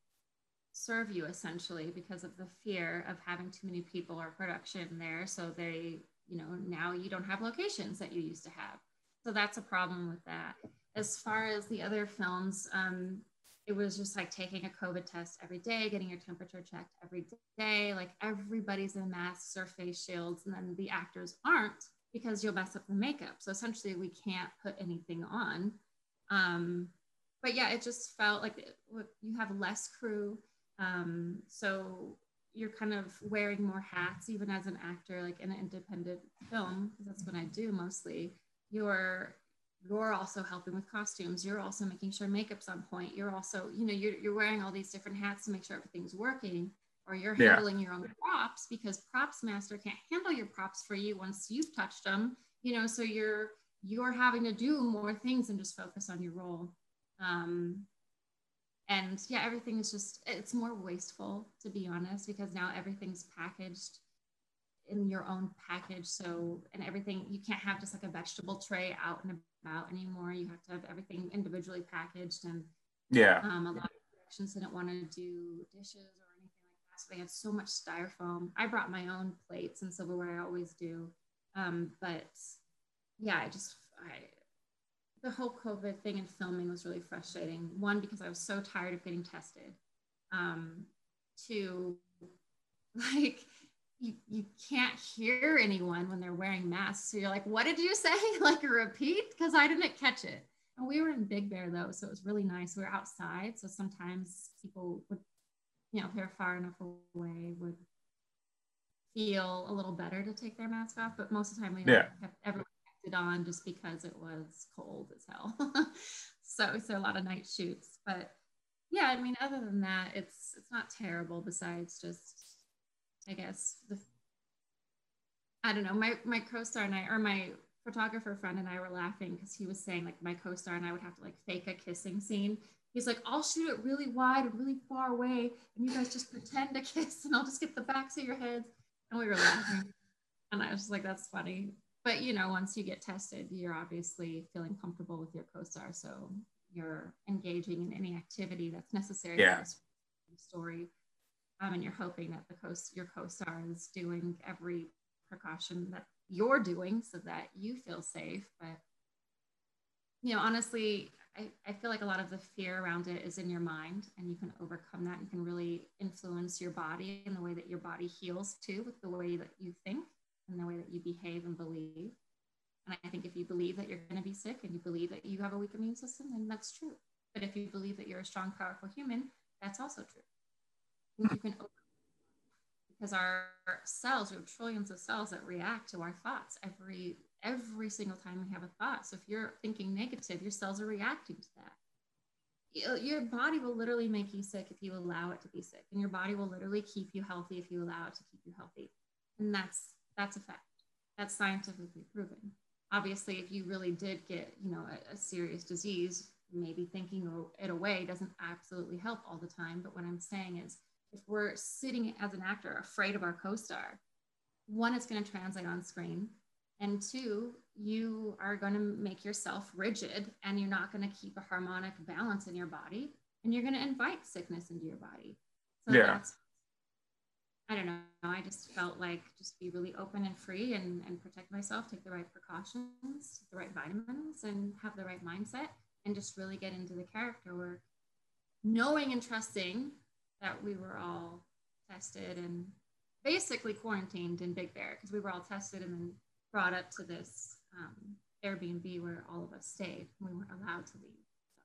serve you essentially because of the fear of having too many people or production there. So they, you know, now you don't have locations that you used to have. So that's a problem with that. As far as the other films, um, it was just like taking a COVID test every day, getting your temperature checked every day. Like everybody's in masks or face shields, and then the actors aren't because you'll mess up the makeup. So essentially, we can't put anything on. Um, but yeah, it just felt like it, you have less crew. Um, so you're kind of wearing more hats, even as an actor, like in an independent film, because that's what I do mostly. You're you're also helping with costumes you're also making sure makeup's on point you're also you know you're, you're wearing all these different hats to make sure everything's working or you're yeah. handling your own props because props master can't handle your props for you once you've touched them you know so you're you're having to do more things and just focus on your role um, and yeah everything is just it's more wasteful to be honest because now everything's packaged in your own package so and everything you can't have just like a vegetable tray out and about anymore. You have to have everything individually packaged, and yeah, um, a lot of productions didn't want to do dishes or anything like that, so they had so much styrofoam. I brought my own plates and silverware. I always do, um, but yeah, I just I the whole COVID thing and filming was really frustrating. One because I was so tired of getting tested. Um, two, like you, you can't hear anyone when they're wearing masks. So you're like, what did you say? like a repeat? Because I didn't catch it. And we were in Big Bear though, so it was really nice. We were outside, so sometimes people would, you know, if they're far enough away, would feel a little better to take their mask off, but most of the time we yeah. kept everyone kept it on just because it was cold as hell. so so a lot of night shoots, but yeah, I mean, other than that, it's it's not terrible. Besides just, I guess the I don't know, my my co-star and I, or my photographer friend and I were laughing because he was saying like my co-star and I would have to like fake a kissing scene. He's like, I'll shoot it really wide and really far away, and you guys just pretend to kiss, and I'll just get the backs of your heads. And we were laughing, and I was just like, that's funny. But you know, once you get tested, you're obviously feeling comfortable with your co-star, so you're engaging in any activity that's necessary yeah. for the story. Um, and you're hoping that the co your co-star is doing every precaution that you're doing so that you feel safe. But you know, honestly, I, I feel like a lot of the fear around it is in your mind and you can overcome that. You can really influence your body and the way that your body heals too, with the way that you think and the way that you behave and believe. And I think if you believe that you're going to be sick and you believe that you have a weak immune system, then that's true. But if you believe that you're a strong, powerful human, that's also true. You can because our cells, we have trillions of cells that react to our thoughts every every single time we have a thought. So if you're thinking negative, your cells are reacting to that. Your body will literally make you sick if you allow it to be sick, and your body will literally keep you healthy if you allow it to keep you healthy. And that's that's a fact. That's scientifically proven obviously if you really did get you know a, a, serious disease maybe thinking it away doesn't absolutely help all the time but what i'm saying is if we're sitting as an actor afraid of our co-star one it's going to translate on screen and two you are going to make yourself rigid and you're not going to keep a harmonic balance in your body and you're going to invite sickness into your body so yeah. that's I don't know. I just felt like just be really open and free and, and protect myself, take the right precautions, the right vitamins, and have the right mindset, and just really get into the character work, knowing and trusting that we were all tested and basically quarantined in Big Bear because we were all tested and then brought up to this um, Airbnb where all of us stayed. We weren't allowed to leave. So,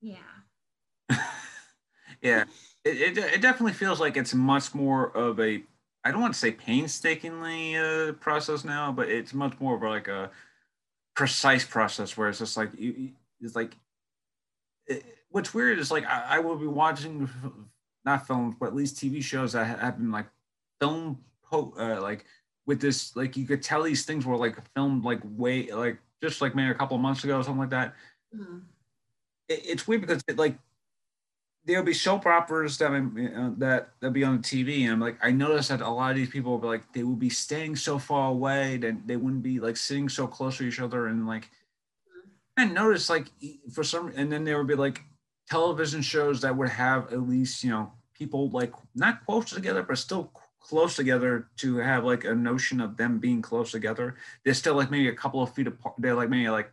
yeah. yeah it, it, it, definitely feels like it's much more of a i don't want to say painstakingly uh, process now but it's much more of like a precise process where it's just like you, it's like it, what's weird is like I, I, will be watching not films but at least tv shows that have been like film po- uh, like with this like you could tell these things were like filmed like way like just like maybe a couple of months ago or something like that mm-hmm. it's weird because it like there'll be soap operas that uh, that that be on the TV, and I'm like, I noticed that a lot of these people will be like, they will be staying so far away that they wouldn't be like sitting so close to each other, and like, I noticed like for some, and then there would be like television shows that would have at least you know people like not close together, but still close together to have like a notion of them being close together. They're still like maybe a couple of feet apart. They're like maybe like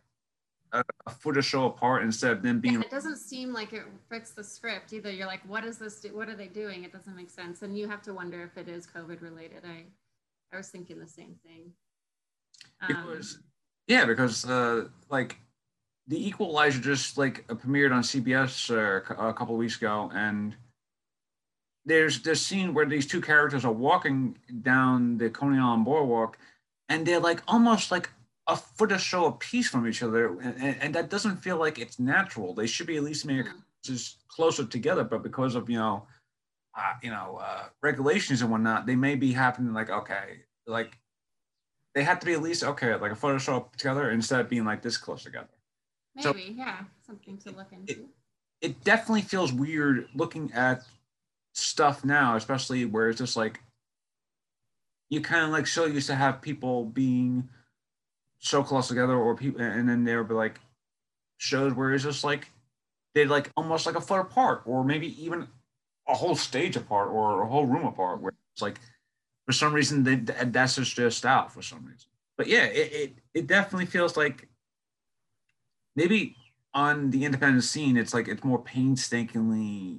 a, a foot or so apart instead of them being. Yeah, it doesn't seem like it fits the script either. You're like, what is this? Do- what are they doing? It doesn't make sense, and you have to wonder if it is COVID related. I, I was thinking the same thing. Um, was, yeah, because uh, like the Equalizer just like premiered on CBS uh, a couple weeks ago, and there's this scene where these two characters are walking down the Coney Island boardwalk, and they're like almost like a foot or so a piece from each other, and, and, that doesn't feel like it's natural. They should be at least maybe just closer together, but because of you know, uh, you know, uh, regulations and whatnot, they may be happening like okay, like they have to be at least okay, like a foot or so together instead of being like this close together. Maybe, so yeah, something to look into. It, it definitely feels weird looking at stuff now, especially where it's just like you kind of like so used to have people being so close together, or people, and then there would be like shows where it's just like they'd like almost like a foot apart, or maybe even a whole stage apart, or a whole room apart, where it's like for some reason they, that's just just out for some reason. But yeah, it, it it definitely feels like maybe on the independent scene, it's like it's more painstakingly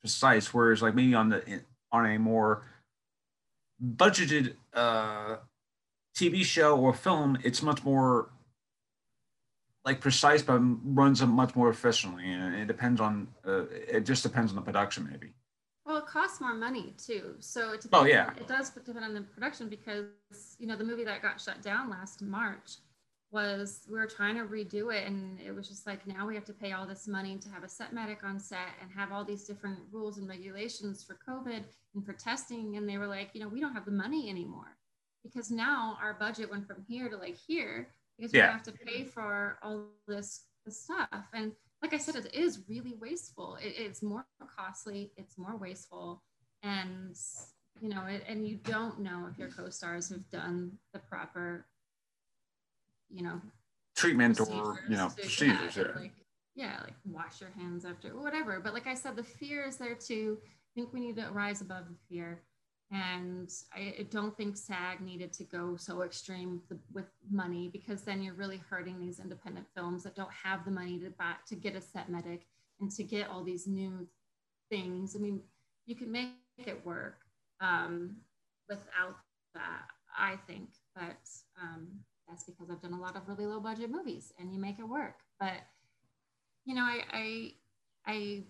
precise, whereas like maybe on the on a more budgeted uh TV show or film, it's much more like precise, but runs much more efficiently. And it depends on, uh, it just depends on the production, maybe. Well, it costs more money too. So it oh yeah, it does depend on the production because you know the movie that got shut down last March was we were trying to redo it and it was just like now we have to pay all this money to have a set medic on set and have all these different rules and regulations for covid and for testing. And they were like you know we don't have the money anymore because now our budget went from here to like here because we have to pay for all this, this stuff. And like i said it is really wasteful. It, it's more costly it's more wasteful. And you know it, and you don't know if your co-stars have done the proper you know treatment or you know procedures yeah, like, yeah like wash your hands after whatever. But like i said the fear is there too. I think we need to rise above the fear. And I, don't think SAG needed to go so extreme with money because then you're really hurting these independent films that don't have the money to buy to get a set medic and to get all these new things. I mean, you can make it work um, without that, I think, but um, that's because I've done a lot of really low budget movies and you make it work. But you know, I I, I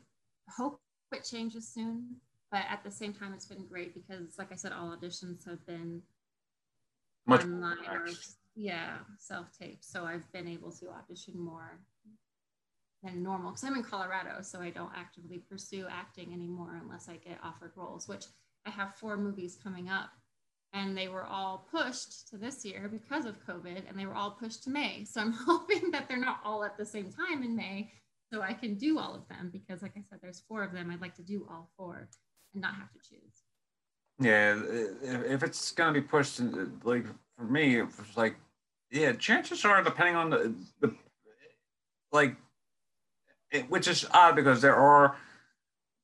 hope it changes soon. But at the same time, it's been great because, like I said, all auditions have been much online or yeah, self tape. So I've been able to audition more than normal because I'm in Colorado, so I don't actively pursue acting anymore unless I get offered roles. Which I have four movies coming up and they were all pushed to this year because of COVID, and they were all pushed to May. So I'm hoping that they're not all at the same time in May, so I can do all of them because, like I said, there's four of them. I'd like to do all four and not have to choose. Yeah, if it's gonna be pushed, uh, like for me, it's like, yeah, chances are, depending on the, the like, it, which is odd because there are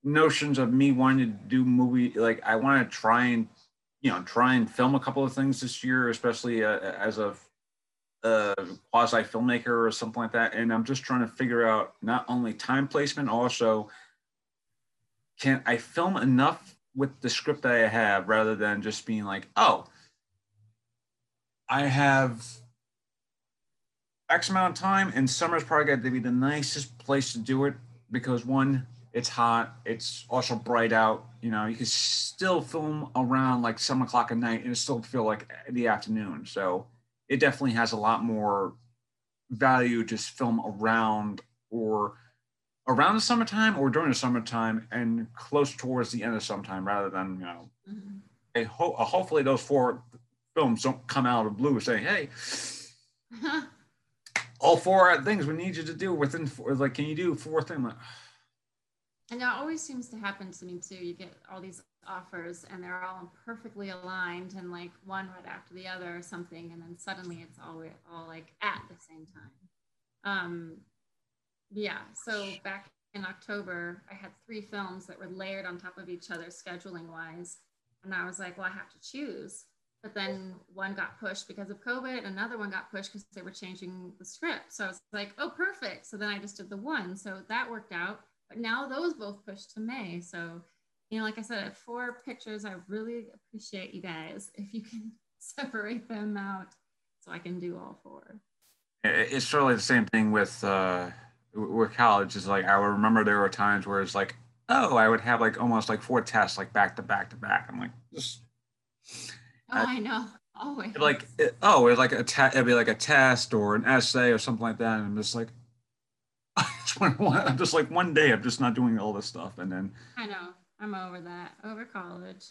notions of me wanting to do movie, like I want to try and you know try and film a couple of things this year, especially uh, as a, a quasi filmmaker or something like that. And I'm just trying to figure out not only time placement, also can I film enough with the script that I have rather than just being like, oh, I have X amount of time, and summer's probably got to be the nicest place to do it because one, it's hot. It's also bright out. You know, you can still film around like seven o'clock at night and it still feel like the afternoon. So it definitely has a lot more value just film around or around the summertime or during the summertime and close towards the end of summertime rather than, you know, mm-hmm. a ho- a hopefully those four films don't come out of blue saying, hey, all four things we need you to do within four, like, can you do four things? Like, and that always seems to happen to me too. You get all these offers and they're all perfectly aligned and like one right after the other or something. And then suddenly it's all, all like at the same time. Um, yeah. So back in October, I had three films that were layered on top of each other scheduling wise. And I was like, well, I have to choose. But then one got pushed because of COVID, another one got pushed because they were changing the script. So I was like, oh, perfect. So then I just did the one. So that worked out. Now those both pushed to May. So, you know, like I said, at four pictures, I really appreciate you guys if you can separate them out so I can do all four. It's really the same thing with uh, with college. Is like I remember there were times where it's like, oh, I would have like almost like four tests like back to back to back. I'm like, just. Oh, I, I know. Always. Like, it, oh, it's like a te- it'd be like a test or an essay or something like that, and I'm just like, I'm just like one day I'm just not doing all this stuff, and then I know I'm over that over college.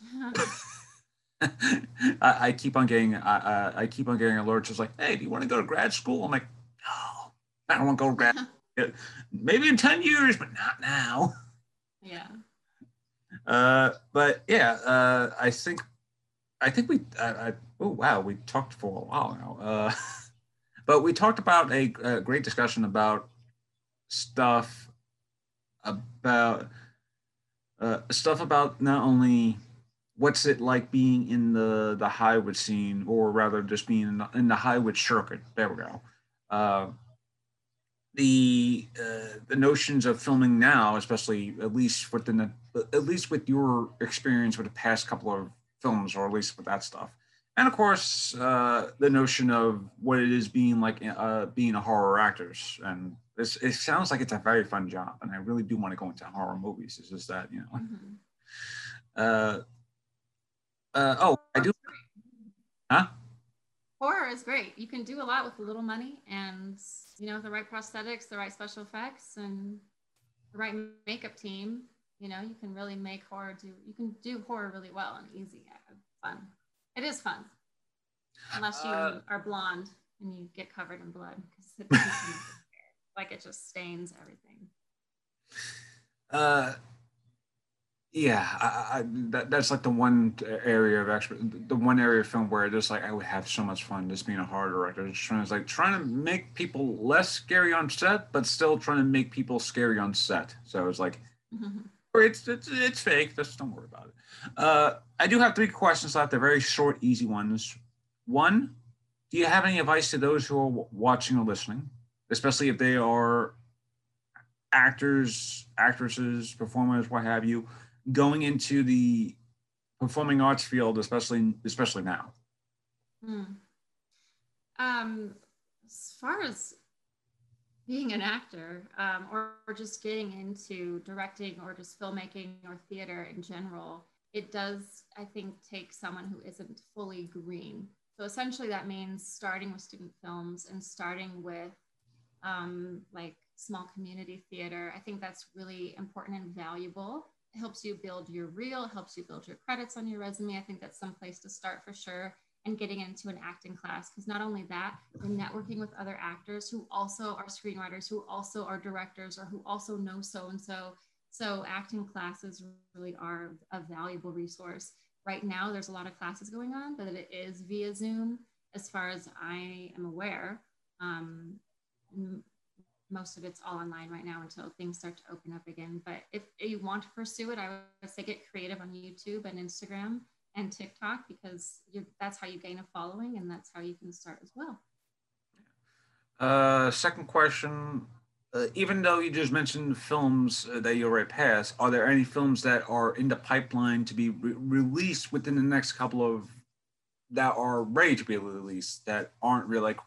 I, I, keep on getting I, I keep on getting alerts. It's like, hey, do you want to go to grad school? I'm like, no, I don't want to go to grad. Maybe in ten years, but not now. Yeah. Uh, but yeah, uh, I think I think we. I, oh wow, we talked for a while now. Uh, but we talked about a, a great discussion about stuff about uh, stuff about not only what's it like being in the the Hollywood scene, or rather just being in the, in the Hollywood circuit. There we go. Uh, the uh, the notions of filming now, especially at least within the at least with your experience with the past couple of films, or at least with that stuff, and of course uh, the notion of what it is being like uh, being a horror actors and it's, it sounds like it's a very fun job, and I really do want to go into horror movies. It's just that you know. Mm-hmm. Uh, uh, oh, I do. Huh? Horror is great. You can do a lot with a little money, and you know the right prosthetics, the right special effects, and the right makeup team. You know, you can really make horror do. You can do horror really well and easy, fun. It is fun, unless you uh, are blonde and you get covered in blood because like it just stains everything. Uh, yeah, I, I, that, that's like the one area of actually the one area of film where just like I would have so much fun just being a horror director, just trying to like trying to make people less scary on set, but still trying to make people scary on set. So it's like, mm-hmm. it's, it's it's fake. Just don't worry about it. Uh, I do have three questions left. They're very short, easy ones. One, do you have any advice to those who are watching or listening, especially if they are actors, actresses, performers, what have you, going into the performing arts field, especially especially now? Hmm. Um, as far as being an actor um, or, or, just getting into directing or just filmmaking or theater in general, it does, I think, take someone who isn't fully green so essentially, that means starting with student films and starting with um, like small community theater. I think that's really important and valuable. It helps you build your reel, helps you build your credits on your resume. I think that's some place to start for sure. And getting into an acting class, because not only that, you're networking with other actors who also are screenwriters, who also are directors, or who also know so and so. So, acting classes really are a valuable resource right now there's a lot of classes going on, but it is via Zoom as far as I am aware. Um, most of it's all online right now until things start to open up again. But if you want to pursue it, I would say get creative on YouTube and Instagram and TikTok because that's how you gain a following and that's how you can start as well. Uh, second question uh, even though you just mentioned films uh, that you already passed, are there any films that are in the pipeline to be re- released within the next couple of that are ready to be released that aren't really like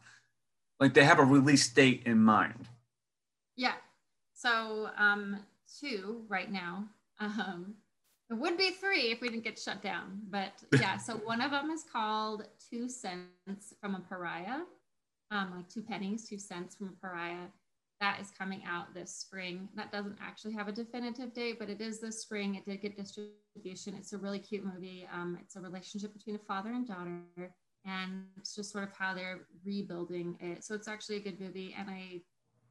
like they have a release date in mind? Yeah. So um, two right now. Um, it would be three if we didn't get shut down, but yeah. so one of them is called Two Cents from a Pariah, um, like two pennies, two cents from a pariah that is coming out this spring. That doesn't actually have a definitive date, but it is this spring. It did get distribution. It's a really cute movie. Um, it's a relationship between a father and daughter, and it's just sort of how they're rebuilding it. So it's actually a good movie, and I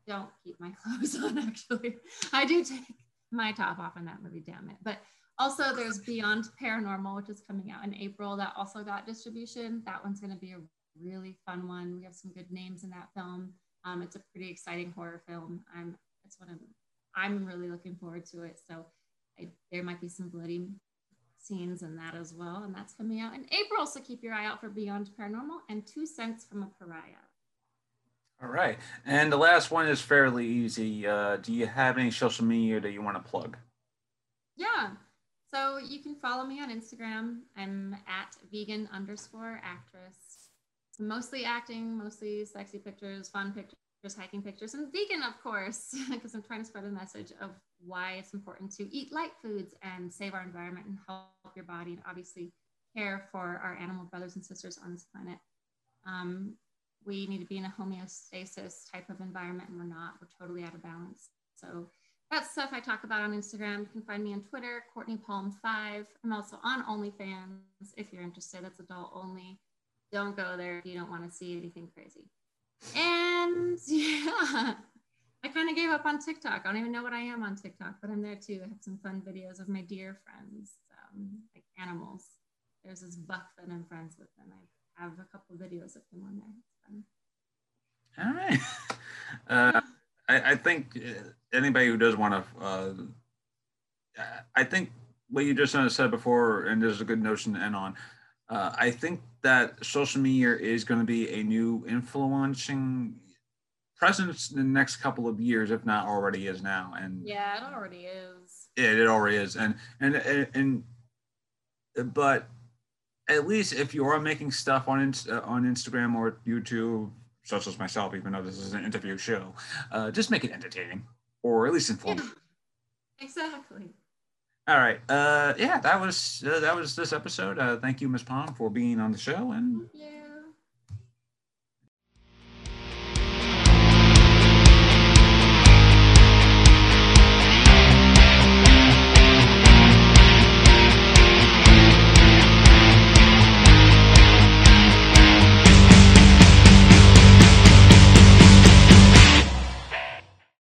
don't keep my clothes on. Actually, I do take my top off in that movie. Damn it! But also, there's Beyond Paranormal, which is coming out in April. That also got distribution. That one's going to be a really fun one. We have some good names in that film. Um, it's a pretty exciting horror film. I'm it's one of I'm really looking forward to it. So I, there might be some bloody scenes in that as well, and that's coming out in April. So keep your eye out for Beyond Paranormal and Two Cents from a Pariah. All right, and the last one is fairly easy. Uh, do you have any social media that you want to plug? Yeah. So you can follow me on Instagram. I'm at vegan underscore actress So mostly acting, mostly sexy pictures, fun pictures, hiking pictures, and vegan, of course, because I'm trying to spread a message of why it's important to eat light foods and save our environment and help your body, and obviously care for our animal brothers and sisters on this planet. Um, we need to be in a homeostasis type of environment, and we're not. We're totally out of balance. So that's stuff I talk about on Instagram. You can find me on Twitter, Courtney Palm 5. I'm also on OnlyFans if you're interested. That's adult only don't go there if you don't want to see anything crazy. And yeah, I kind of gave up on TikTok. I don't even know what I am on TikTok, but I'm there too. I have some fun videos of my dear friends, um, like animals. There's this buck that I'm friends with, and I have a couple of videos of him on there. All right. Uh, I, I, think uh, anybody who does want to, uh, I think what you just said before, and there's a good notion to end on. Uh, I think that social media is going to be a new influencing presence in the next couple of years, if not already is now. And yeah, it already is. Yeah, it already is. And and and, and but at least if you are making stuff on uh, on Instagram or YouTube, such as myself, even though this is an interview show, uh, just make it entertaining or at least informative. Yeah, exactly. All right. Uh, yeah, that was uh, that was this episode. Uh, thank you, Miss Palm, for being on the show, and Yeah.